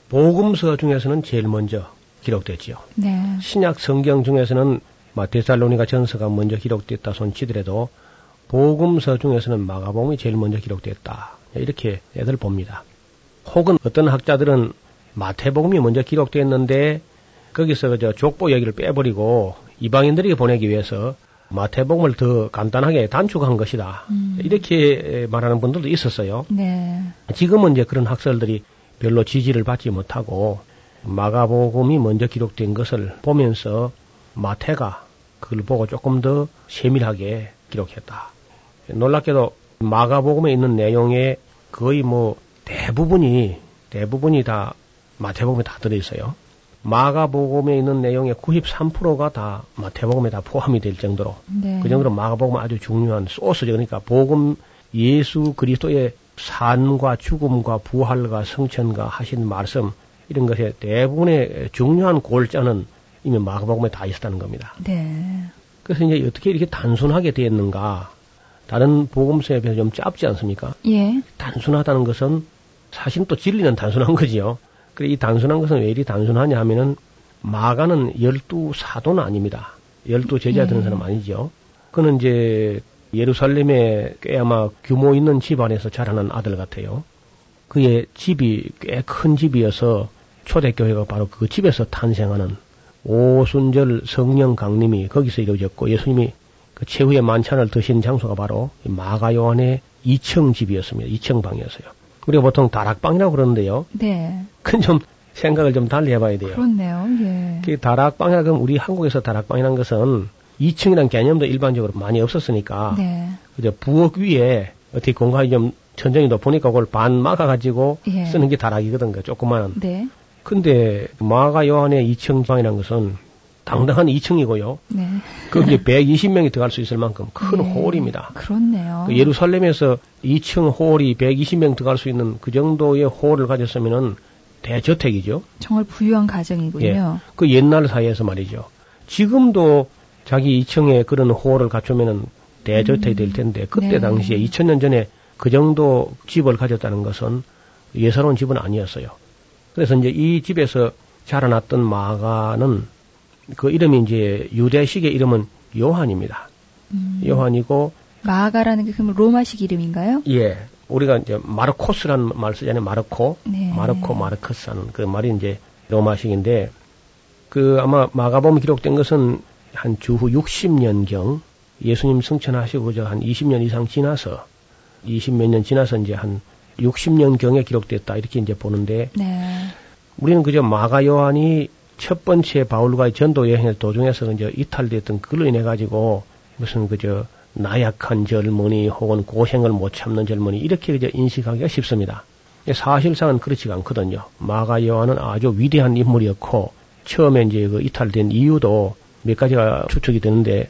복음서 중에서는 제일 먼저 기록됐지요. 네. 신약 성경 중에서는 마테살로니가 전서가 먼저 기록됐다 손치더라도 복음서 중에서는 마가복음이 제일 먼저 기록됐다. 이렇게 애들 봅니다. 혹은 어떤 학자들은 마태복음이 먼저 기록됐는데 거기서 그저 족보 얘기를 빼버리고 이방인들에게 보내기 위해서 마태복음을 더 간단하게 단축한 것이다. 음. 이렇게 말하는 분들도 있었어요. 네. 지금은 이제 그런 학설들이 별로 지지를 받지 못하고 마가복음이 먼저 기록된 것을 보면서 마태가 그걸 보고 조금 더 세밀하게 기록했다. 놀랍게도 마가복음에 있는 내용의 거의 뭐 대부분이 대부분이 다 마태복음에 다 들어 있어요. 마가복음에 있는 내용의 93%가 다 마태복음에 다 포함이 될 정도로 네. 그 정도로 마가복음은 아주 중요한 소스죠. 그러니까 복음 예수 그리스도의 산과 죽음과 부활과 성천과 하신 말씀 이런 것의 대부분의 중요한 골자는 이미 마가복음에 다 있었다는 겁니다. 네. 그래서 이제 어떻게 이렇게 단순하게 되었는가? 다른 복음서에 비해서 좀 짧지 않습니까? 예. 단순하다는 것은 사실 또 진리는 단순한 거지요. 그래 이 단순한 것은 왜 이리 단순하냐 하면은 마가는 열두 사도는 아닙니다. 열두 제자 되는 예. 사람 아니죠. 그는 이제 예루살렘에 꽤 아마 규모 있는 집안에서 자라난 아들 같아요. 그의 집이 꽤 큰 집이어서 초대교회가 바로 그 집에서 탄생하는 오순절 성령 강림이 거기서 이루어졌고 예수님이 그 최후의 만찬을 드신 장소가 바로 이 마가 요한의 2층 집이었습니다. 2층 방이었어요. 우리가 보통 다락방이라고 그러는데요. 네. 그건 좀 생각을 좀 달리 해봐야 돼요. 그렇네요. 예. 그 다락방이라 그러면 우리 한국에서 다락방이라는 것은 2층이라는 개념도 일반적으로 많이 없었으니까 네. 그저 부엌 위에 어떻게 공간이 좀 천정이 높으니까 그걸 반 막아가지고 예. 쓰는 게 다락이거든, 그 조그마한. 네. 근데 마가 요한의 2층 방이라는 것은 당당한 2층이고요. 네. 거기에 120명이 들어갈 수 있을 만큼 큰 네. 홀입니다. 그렇네요. 그 예루살렘에서 2층 홀이 120명 들어갈 수 있는 그 정도의 홀을 가졌으면은 대저택이죠. 정말 부유한 가정이군요. 그 옛날 사이에서 말이죠. 지금도 자기 2층에 그런 홀을 갖추면은 대저택이 될 텐데 그때 네. 당시에 2000년 전에 그 정도 집을 가졌다는 것은 예사로운 집은 아니었어요. 그래서 이제 이 집에서 자라났던 마가는 그 이름이 이제 유대식의 이름은 요한입니다. 음. 요한이고 마아가라는 게 그럼 로마식 이름인가요? 예 우리가 이제 마르코스라는 말 쓰잖아요. 마르코, 네. 마르코, 마르크스 하는 그 말이 이제 로마식인데 그 아마 마가복음 기록된 것은 한 주후 60년경 예수님 승천하시고 저한 20년 이상 지나서 20몇 년 지나서 이제 한 60년경에 기록됐다 이렇게 이제 보는데 네. 우리는 그저 마가 요한이 첫 번째 바울과의 전도 여행을 도중에서 이제 이탈됐던 그걸로 인해 가지고 무슨 그저 나약한 젊은이 혹은 고생을 못 참는 젊은이 이렇게 그저 인식하기가 쉽습니다. 사실상은 그렇지가 않거든요. 마가 요한은 아주 위대한 인물이었고 처음에 이제 그 이탈된 이유도 몇 가지가 추측이 되는데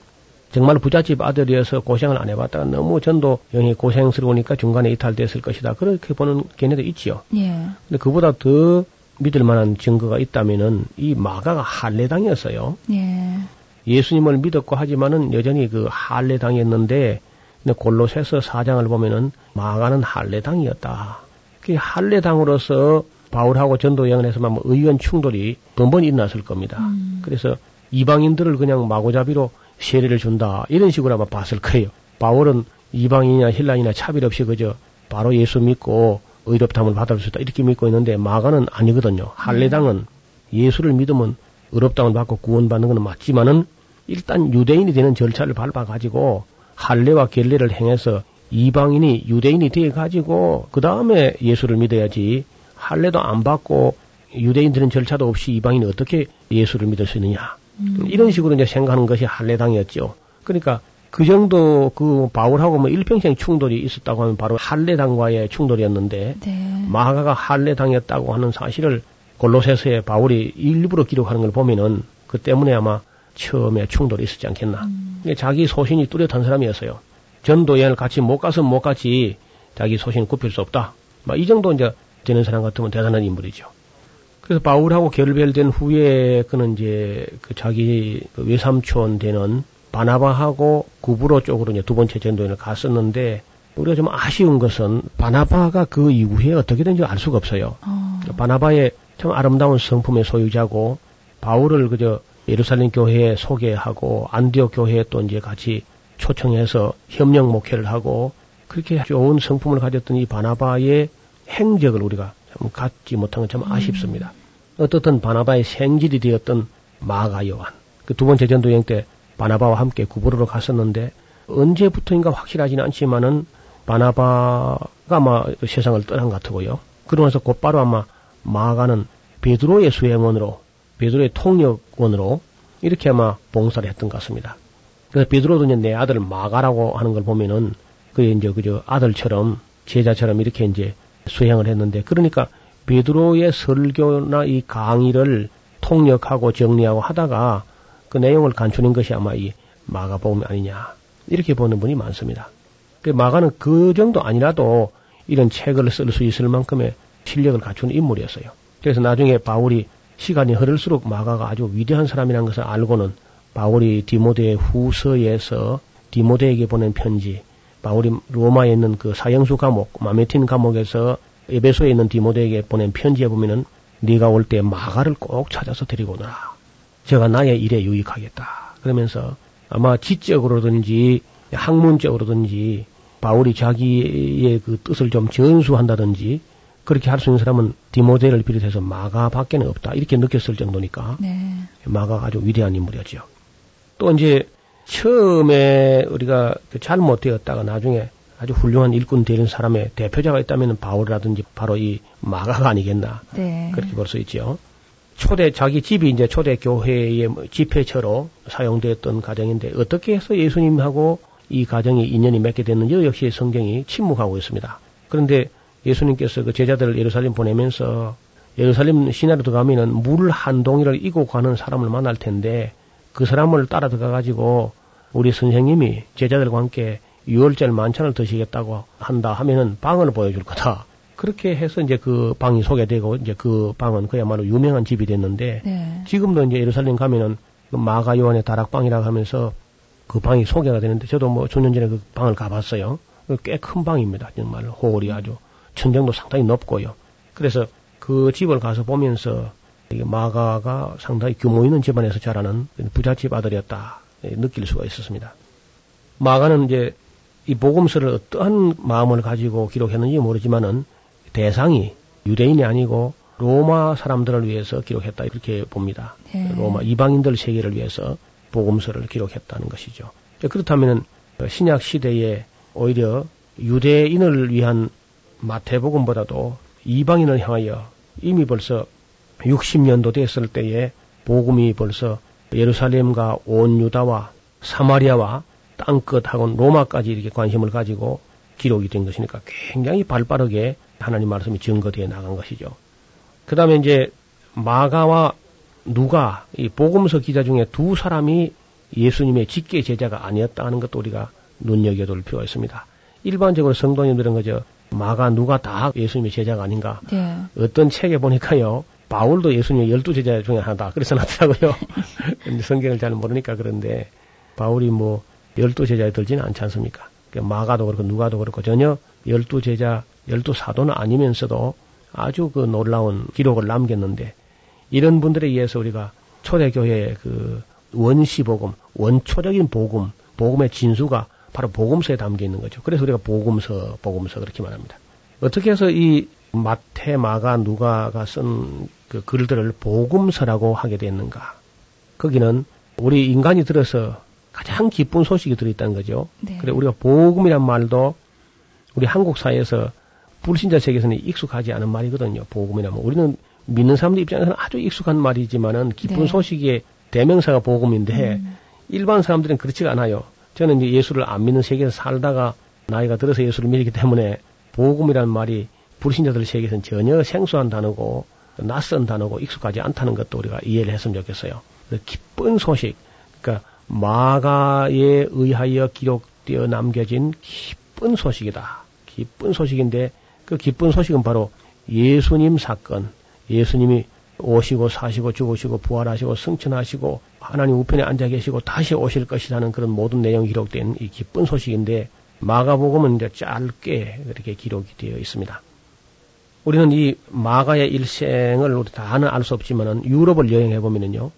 정말 부잣집 아들이어서 고생을 안 해봤다가 너무 전도 여행이 고생스러우니까 중간에 이탈됐을 것이다. 그렇게 보는 견해도 있지요. 예. 근데 그보다 더 믿을 만한 증거가 있다면은 이 마가가 할례당이었어요. 예. 예수님을 믿었고 하지만은 여전히 그 할례당이었는데 골로새서 4장을 보면은 마가는 할례당이었다. 그 할례당으로서 바울하고 전도 여행에서만 뭐 의견 충돌이 번번이 일어났을 겁니다. 음. 그래서 이방인들을 그냥 마구잡이로 세례를 준다 이런 식으로 아마 봤을 거예요. 바울은 이방인이나 힐란이나 차별 없이 그저 바로 예수 믿고 의롭담을 받을 수 있다 이렇게 믿고 있는데 마가는 아니거든요. 할례당은 예수를 믿으면 의롭담을 받고 구원받는 건 맞지만은 일단 유대인이 되는 절차를 밟아 가지고 할례와 결례를 행해서 이방인이 유대인이 되어 가지고 그 다음에 예수를 믿어야지 할례도 안 받고 유대인 되는 절차도 없이 이방인이 어떻게 예수를 믿을 수 있느냐 음. 이런 식으로 이제 생각하는 것이 할례당이었죠. 그러니까 그 정도 그 바울하고 뭐 일평생 충돌이 있었다고 하면 바로 할례당과의 충돌이었는데 네. 마가가 할례당이었다고 하는 사실을 골로새서에 바울이 일부러 기록하는 걸 보면은 그 때문에 아마 처음에 충돌이 있었지 않겠나. 음. 자기 소신이 뚜렷한 사람이었어요. 전도 여행을 같이 못 가서 못 갔지 자기 소신을 굽힐 수 없다. 막 이 정도 이제 되는 사람 같으면 대단한 인물이죠. 그래서 바울하고 결별된 후에 그는 이제 그 자기 그 외삼촌 되는 바나바하고 구브로 쪽으로 이제 두 번째 전도연을 갔었는데 우리가 좀 아쉬운 것은 바나바가 그 이후에 어떻게 된지 알 수가 없어요. 어. 바나바의 참 아름다운 성품의 소유자고 바울을 그저 예루살렘 교회에 소개하고 안디옥 교회에 또 이제 같이 초청해서 협력 목회를 하고 그렇게 좋은 성품을 가졌던 이 바나바의 행적을 우리가 참 갖지 못한 건 참 아쉽습니다. 어떻든 바나바의 생질이 되었던 마가 요한 그 두 번째 전도 여행 때 바나바와 함께 구부로로 갔었는데 언제부터인가 확실하지는 않지만은 바나바가 아마 세상을 떠난 것 같고요. 그러면서 곧바로 아마 마가는 베드로의 수행원으로 베드로의 통역원으로 이렇게 아마 봉사를 했던 것 같습니다. 그래서 베드로도 이제 내 아들 마가라고 하는 걸 보면은 그 이제 그저 아들처럼 제자처럼 이렇게 이제 수행을 했는데 그러니까 베드로의 설교나 이 강의를 통역하고 정리하고 하다가 그 내용을 간추린 것이 아마 이 마가복음 아니냐 이렇게 보는 분이 많습니다. 그 마가는 그 정도 아니라도 이런 책을 쓸 수 있을 만큼의 실력을 갖춘 인물이었어요. 그래서 나중에 바울이 시간이 흐를수록 마가가 아주 위대한 사람이라는 것을 알고는 바울이 디모데 후서에서 디모데에게 보낸 편지, 바울이 로마에 있는 그 사형수 감옥, 마메틴 감옥에서 에베소에 있는 디모데에게 보낸 편지에 보면은 네가 올 때 마가를 꼭 찾아서 데리고 오너라. 제가 나의 일에 유익하겠다. 그러면서 아마 지적으로든지 학문적으로든지 바울이 자기의 그 뜻을 좀 전수한다든지 그렇게 할 수 있는 사람은 디모데를 비롯해서 마가 밖에는 없다. 이렇게 느꼈을 정도니까 네. 마가가 아주 위대한 인물이었죠. 또 이제 처음에 우리가 그 잘못되었다가 나중에 아주 훌륭한 일꾼 되는 사람의 대표자가 있다면 바울이라든지 바로 이 마가가 아니겠나 네. 그렇게 볼 수 있죠. 초대 자기 집이 이제 초대 교회의 뭐 집회처로 사용되었던 가정인데 어떻게 해서 예수님하고 이 가정이 인연이 맺게 됐는지 역시 성경이 침묵하고 있습니다. 그런데 예수님께서 그 제자들을 예루살렘 보내면서 예루살렘 시내로 들어가면은 물 한 동이를 이고 가는 사람을 만날 텐데 그 사람을 따라 들어가 가지고 우리 선생님이 제자들과 함께 유월절 만찬을 드시겠다고 한다 하면은 방을 보여줄 거다. 그렇게 해서 이제 그 방이 소개되고 이제 그 방은 그야말로 유명한 집이 됐는데 네. 지금도 이제 예루살렘 가면은 그 마가 요한의 다락방이라고 하면서 그 방이 소개가 되는데 저도 뭐 조 년 전에 그 방을 가봤어요. 꽤 큰 방입니다. 정말 홀이 아주 천정도 상당히 높고요. 그래서 그 집을 가서 보면서 마가가 상당히 규모 있는 집안에서 자라는 부잣집 아들이었다 예, 느낄 수가 있었습니다. 마가는 이제 이 복음서를 어떠한 마음을 가지고 기록했는지 모르지만은 대상이 유대인이 아니고 로마 사람들을 위해서 기록했다 이렇게 봅니다. 네. 로마 이방인들 세계를 위해서 복음서를 기록했다는 것이죠. 그렇다면은 신약 시대에 오히려 유대인을 위한 마태복음보다도 이방인을 향하여 이미 벌써 60년도 됐을 때에 복음이 벌써 예루살렘과 온 유다와 사마리아와 땅끝하고 로마까지 이렇게 관심을 가지고 기록이 된 것이니까 굉장히 발빠르게 하나님 말씀이 증거되어 나간 것이죠. 그 다음에 이제 마가와 누가 이 복음서 기자 중에 두 사람이 예수님의 직계 제자가 아니었다 하는 것도 우리가 눈여겨둘 필요가 있습니다. 일반적으로 성도님들은 그저 마가 누가 다 예수님의 제자가 아닌가. 네. 어떤 책에 보니까요. 바울도 예수님의 열두 제자 중에 하나다. 그래서 나더라고요. 근데 성경을 잘 모르니까 그런데 바울이 뭐 열두 제자에 들지는 않지 않습니까? 그러니까 마가도 그렇고 누가도 그렇고 전혀 열두 제자, 열두 사도는 아니면서도 아주 그 놀라운 기록을 남겼는데 이런 분들에 의해서 우리가 초대교회의 그 원시 복음, 원초적인 복음, 복음의 진수가 바로 복음서에 담겨 있는 거죠. 그래서 우리가 복음서, 복음서 그렇게 말합니다. 어떻게 해서 이 마태, 마가, 누가가 쓴 그 글들을 복음서라고 하게 됐는가? 거기는 우리 인간이 들어서 가장 기쁜 소식이 들어있다는 거죠. 네. 그래 우리가 복음이란 말도 우리 한국 사회에서 불신자 세계에서는 익숙하지 않은 말이거든요. 복음이라면 우리는 믿는 사람들 입장에서는 아주 익숙한 말이지만은 기쁜 네. 소식의 대명사가 복음인데 음. 일반 사람들은 그렇지가 않아요. 저는 이제 예수를 안 믿는 세계에서 살다가 나이가 들어서 예수를 믿기 때문에 복음이라는 말이 불신자들 세계에서는 전혀 생소한 단어고 낯선 단어고 익숙하지 않다는 것도 우리가 이해를 했으면 좋겠어요. 그 기쁜 소식, 그러니까 마가에 의하여 기록되어 남겨진 기쁜 소식이다. 기쁜 소식인데 그 기쁜 소식은 바로 예수님 사건, 예수님이 오시고 사시고 죽으시고 부활하시고 승천하시고 하나님 우편에 앉아 계시고 다시 오실 것이라는 그런 모든 내용이 기록된 이 기쁜 소식인데 마가복음은 이제 짧게 그렇게 기록이 되어 있습니다. 우리는 이 마가의 일생을 우리 다는 알 수 없지만은 유럽을 여행해 보면은요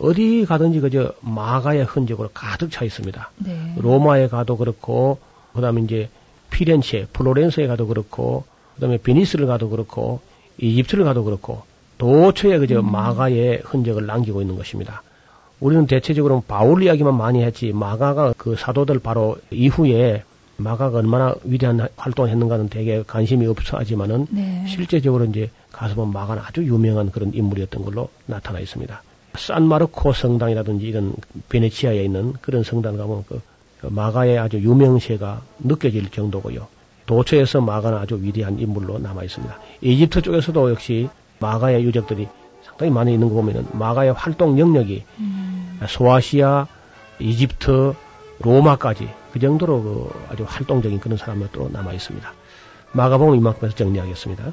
어디 가든지 그저 마가의 흔적으로 가득 차 있습니다. 네. 로마에 가도 그렇고 그다음에 이제 피렌체, 플로렌스에 가도 그렇고 그다음에 베니스를 가도 그렇고 이집트를 가도 그렇고 도처에 그저 마가의 흔적을 남기고 있는 것입니다. 우리는 대체적으로 바울 이야기만 많이 했지 마가가 그 사도들 바로 이후에 마가가 얼마나 위대한 활동을 했는가는 되게 관심이 없어 하지만은 네. 실제적으로 이제 가서 보면 마가는 아주 유명한 그런 인물이었던 걸로 나타나 있습니다. 산마르코 성당이라든지 이런 베네치아에 있는 그런 성당 가면 그 마가의 아주 유명세가 느껴질 정도고요. 도처에서 마가는 아주 위대한 인물로 남아 있습니다. 이집트 쪽에서도 역시 마가의 유적들이 상당히 많이 있는 거 보면은 마가의 활동 영역이 음. 소아시아, 이집트, 로마까지 그 정도로 그 아주 활동적인 그런 사람이 또 남아 있습니다. 마가복음 이만큼에서 정리하겠습니다.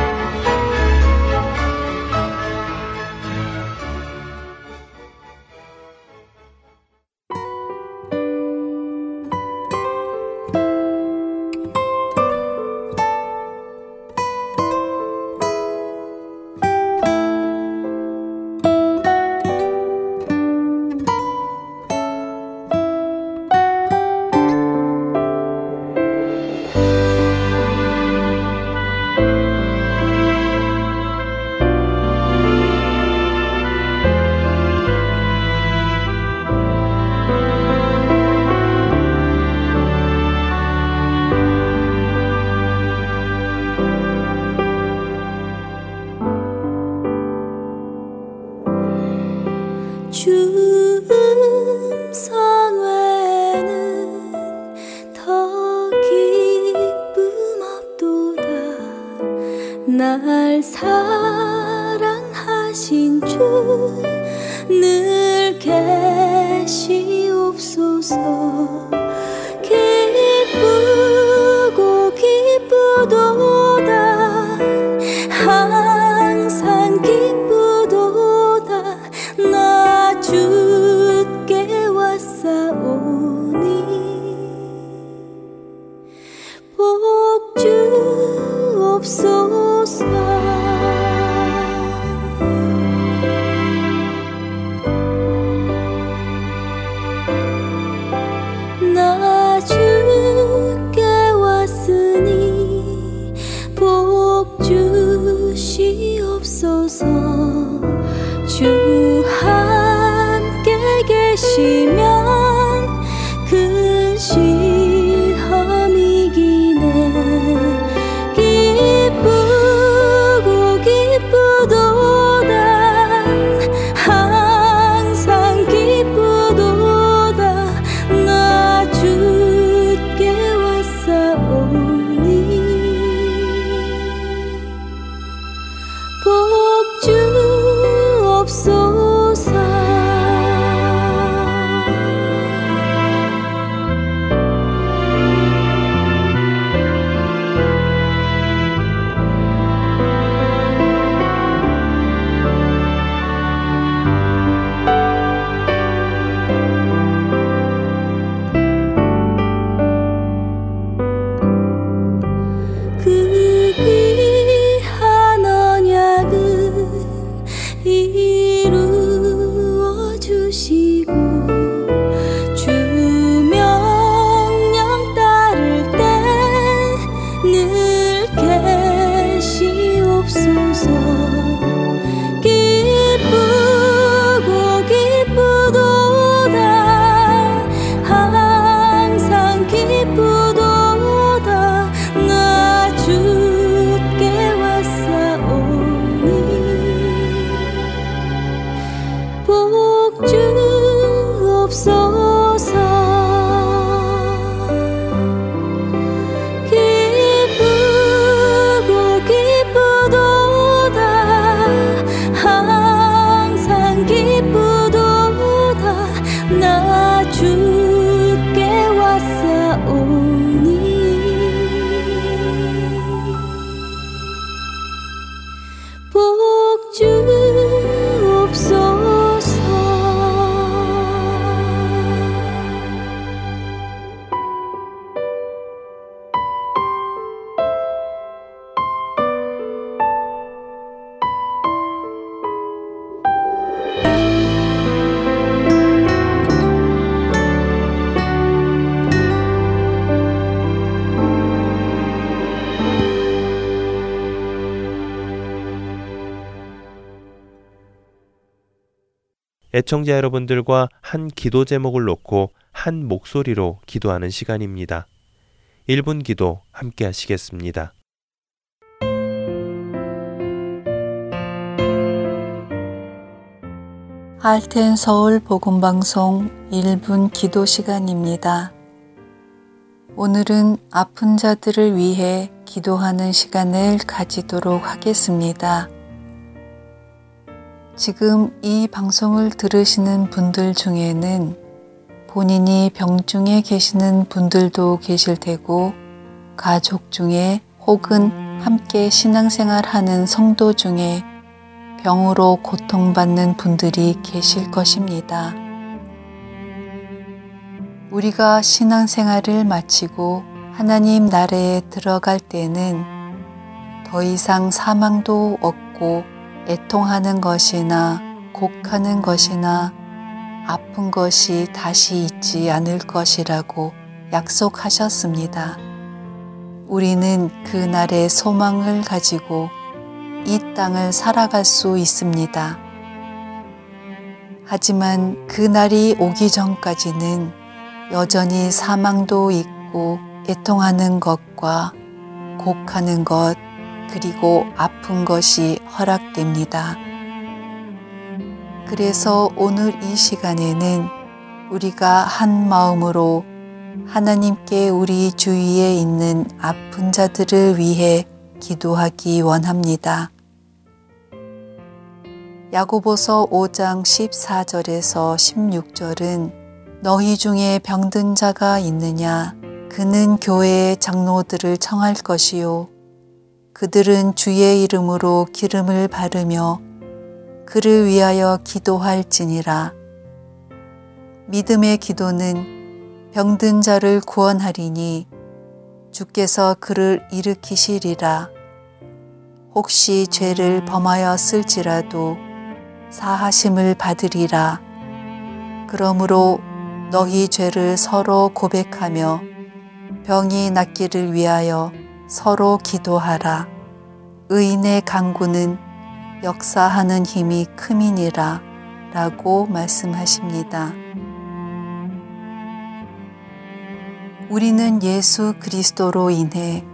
주 나주 애청자 여러분들과 한 기도 제목을 놓고 한 목소리로 기도하는 시간입니다. 1분 기도 함께 하시겠습니다. 할텐 서울 복음방송 1분 기도 시간입니다. 오늘은 아픈 자들을 위해 기도하는 시간을 가지도록 하겠습니다. 지금 이 방송을 들으시는 분들 중에는 본인이 병중에 계시는 분들도 계실 테고 가족 중에 혹은 함께 신앙생활 하는 성도 중에 병으로 고통받는 분들이 계실 것입니다. 우리가 신앙생활을 마치고 하나님 나라에 들어갈 때는 더 이상 사망도 없고 애통하는 것이나 곡하는 것이나 아픈 것이 다시 있지 않을 것이라고 약속하셨습니다. 우리는 그 날의 소망을 가지고 이 땅을 살아갈 수 있습니다. 하지만 그 날이 오기 전까지는 여전히 사망도 있고 애통하는 것과 곡하는 것, 그리고 아픈 것이 허락됩니다. 그래서 오늘 이 시간에는 우리가 한 마음으로 하나님께 우리 주위에 있는 아픈 자들을 위해 기도하기 원합니다. 야고보서 5장 14절에서 16절은 너희 중에 병든 자가 있느냐 그는 교회의 장로들을 청할 것이요 그들은 주의 이름으로 기름을 바르며 그를 위하여 기도할지니라. 믿음의 기도는 병든 자를 구원하리니 주께서 그를 일으키시리라. 혹시 죄를 범하였을지라도 사하심을 받으리라. 그러므로 너희 죄를 서로 고백하며 병이 낫기를 위하여 서로 기도하라. 의인의 강구는 역사하는 힘이 큼이니라. 라고 말씀하십니다. 우리는 예수 그리스도로 인해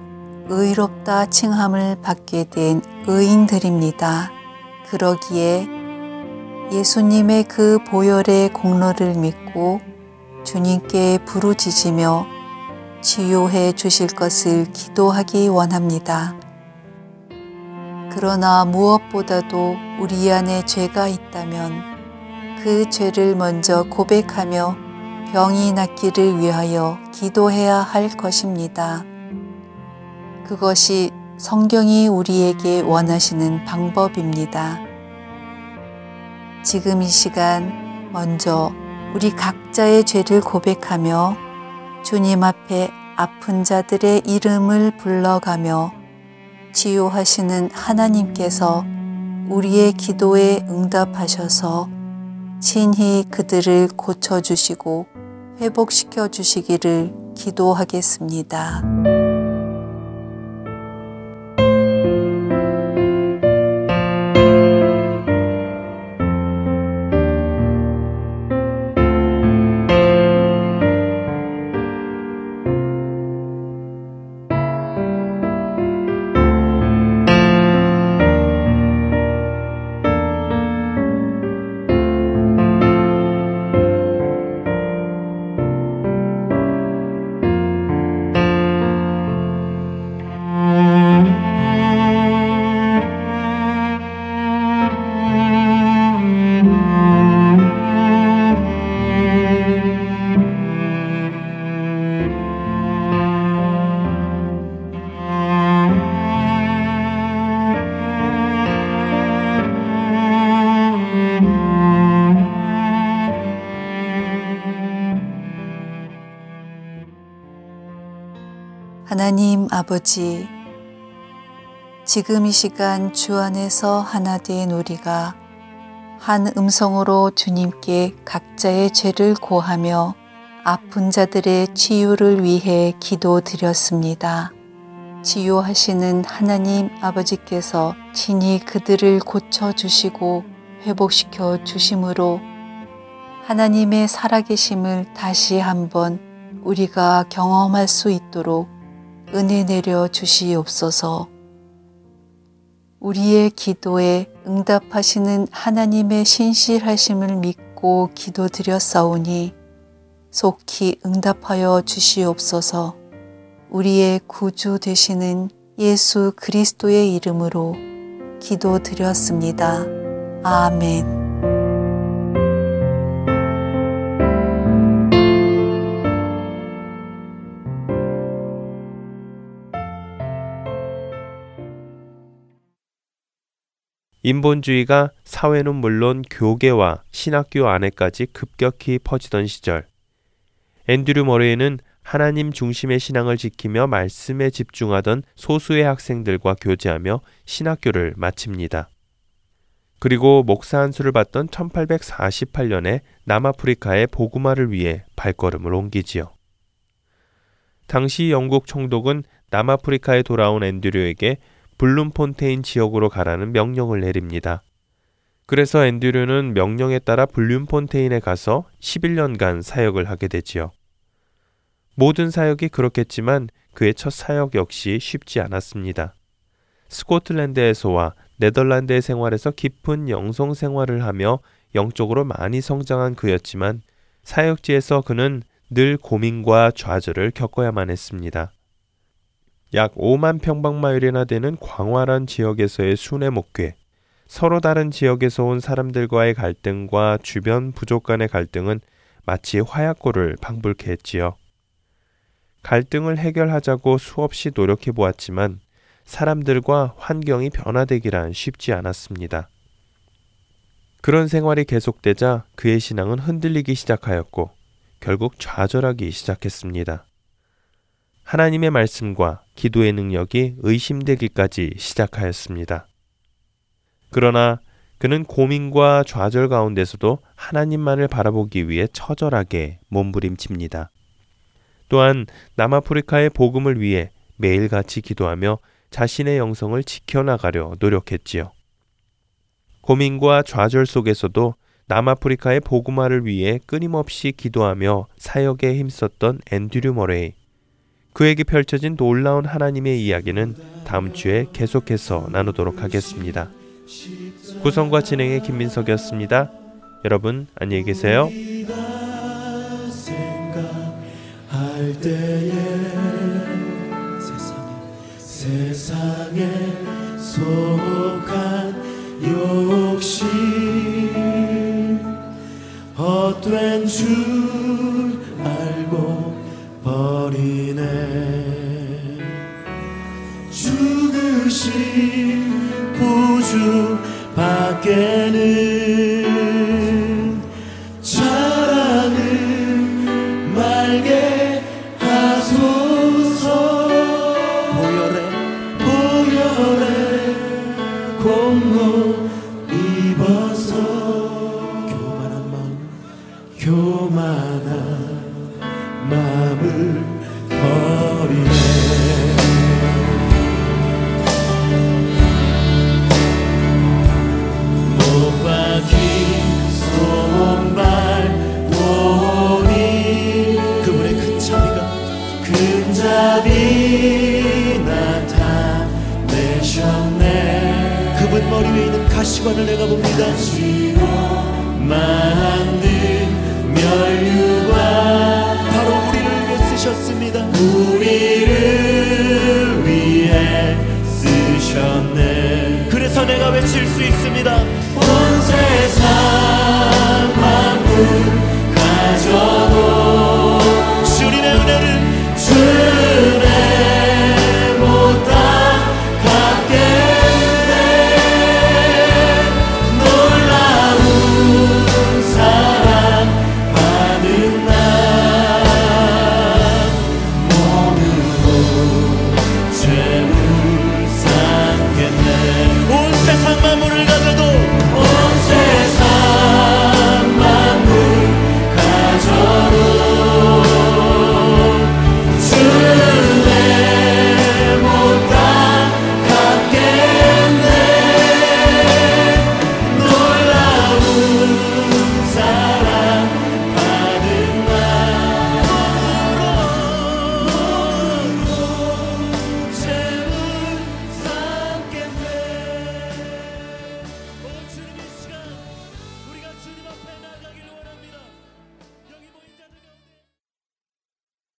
의롭다 칭함을 받게 된 의인들입니다. 그러기에 예수님의 그 보혈의 공로를 믿고 주님께 부르짖으며 치유해 주실 것을 기도하기 원합니다. 그러나 무엇보다도 우리 안에 죄가 있다면 그 죄를 먼저 고백하며 병이 낫기를 위하여 기도해야 할 것입니다. 그것이 성경이 우리에게 원하시는 방법입니다. 지금 이 시간 먼저 우리 각자의 죄를 고백하며 주님 앞에 아픈 자들의 이름을 불러가며 치유하시는 하나님께서 우리의 기도에 응답하셔서 친히 그들을 고쳐주시고 회복시켜 주시기를 기도하겠습니다. 아버지, 지금 이 시간 주 안에서 하나 된 우리가 한 음성으로 주님께 각자의 죄를 고하며 아픈 자들의 치유를 위해 기도 드렸습니다. 치유하시는 하나님 아버지께서 친히 그들을 고쳐주시고 회복시켜 주심으로 하나님의 살아계심을 다시 한번 우리가 경험할 수 있도록 은혜 내려 주시옵소서. 우리의 기도에 응답하시는 하나님의 신실하심을 믿고 기도드렸사오니 속히 응답하여 주시옵소서. 우리의 구주 되시는 예수 그리스도의 이름으로 기도드렸습니다. 아멘. 인본주의가 사회는 물론 교계와 신학교 안에까지 급격히 퍼지던 시절, 앤드류 머레이는 하나님 중심의 신앙을 지키며 말씀에 집중하던 소수의 학생들과 교제하며 신학교를 마칩니다. 그리고 목사 한 수를 받던 1848년에 남아프리카의 보구마를 위해 발걸음을 옮기지요. 당시 영국 총독은 남아프리카에 돌아온 앤드류에게 블룸폰테인 지역으로 가라는 명령을 내립니다. 그래서 앤드류는 명령에 따라 블룸폰테인에 가서 11년간 사역을 하게 되지요. 모든 사역이 그렇겠지만 그의 첫 사역 역시 쉽지 않았습니다. 스코틀랜드에서와 네덜란드의 생활에서 깊은 영성 생활을 하며 영적으로 많이 성장한 그였지만 사역지에서 그는 늘 고민과 좌절을 겪어야만 했습니다. 약 5만 평방마일이나 되는 광활한 지역에서의 순회 목회, 서로 다른 지역에서 온 사람들과의 갈등과 주변 부족 간의 갈등은 마치 화약고를 방불케 했지요. 갈등을 해결하자고 수없이 노력해 보았지만 사람들과 환경이 변화되기란 쉽지 않았습니다. 그런 생활이 계속되자 그의 신앙은 흔들리기 시작하였고 결국 좌절하기 시작했습니다. 하나님의 말씀과 기도의 능력이 의심되기까지 시작하였습니다. 그러나 그는 고민과 좌절 가운데서도 하나님만을 바라보기 위해 처절하게 몸부림칩니다. 또한 남아프리카의 복음을 위해 매일같이 기도하며 자신의 영성을 지켜나가려 노력했지요. 고민과 좌절 속에서도 남아프리카의 복음화를 위해 끊임없이 기도하며 사역에 힘썼던 앤드류 머레이. 그에게 펼쳐진 놀라운 하나님의 이야기는 다음 주에 계속해서 나누도록 하겠습니다. 구성과 진행의 김민석이었습니다. 여러분 안녕히 계세요. 세상에 속한 욕심 헛된 줄 알고 버리네 죽으신 구주 밖에는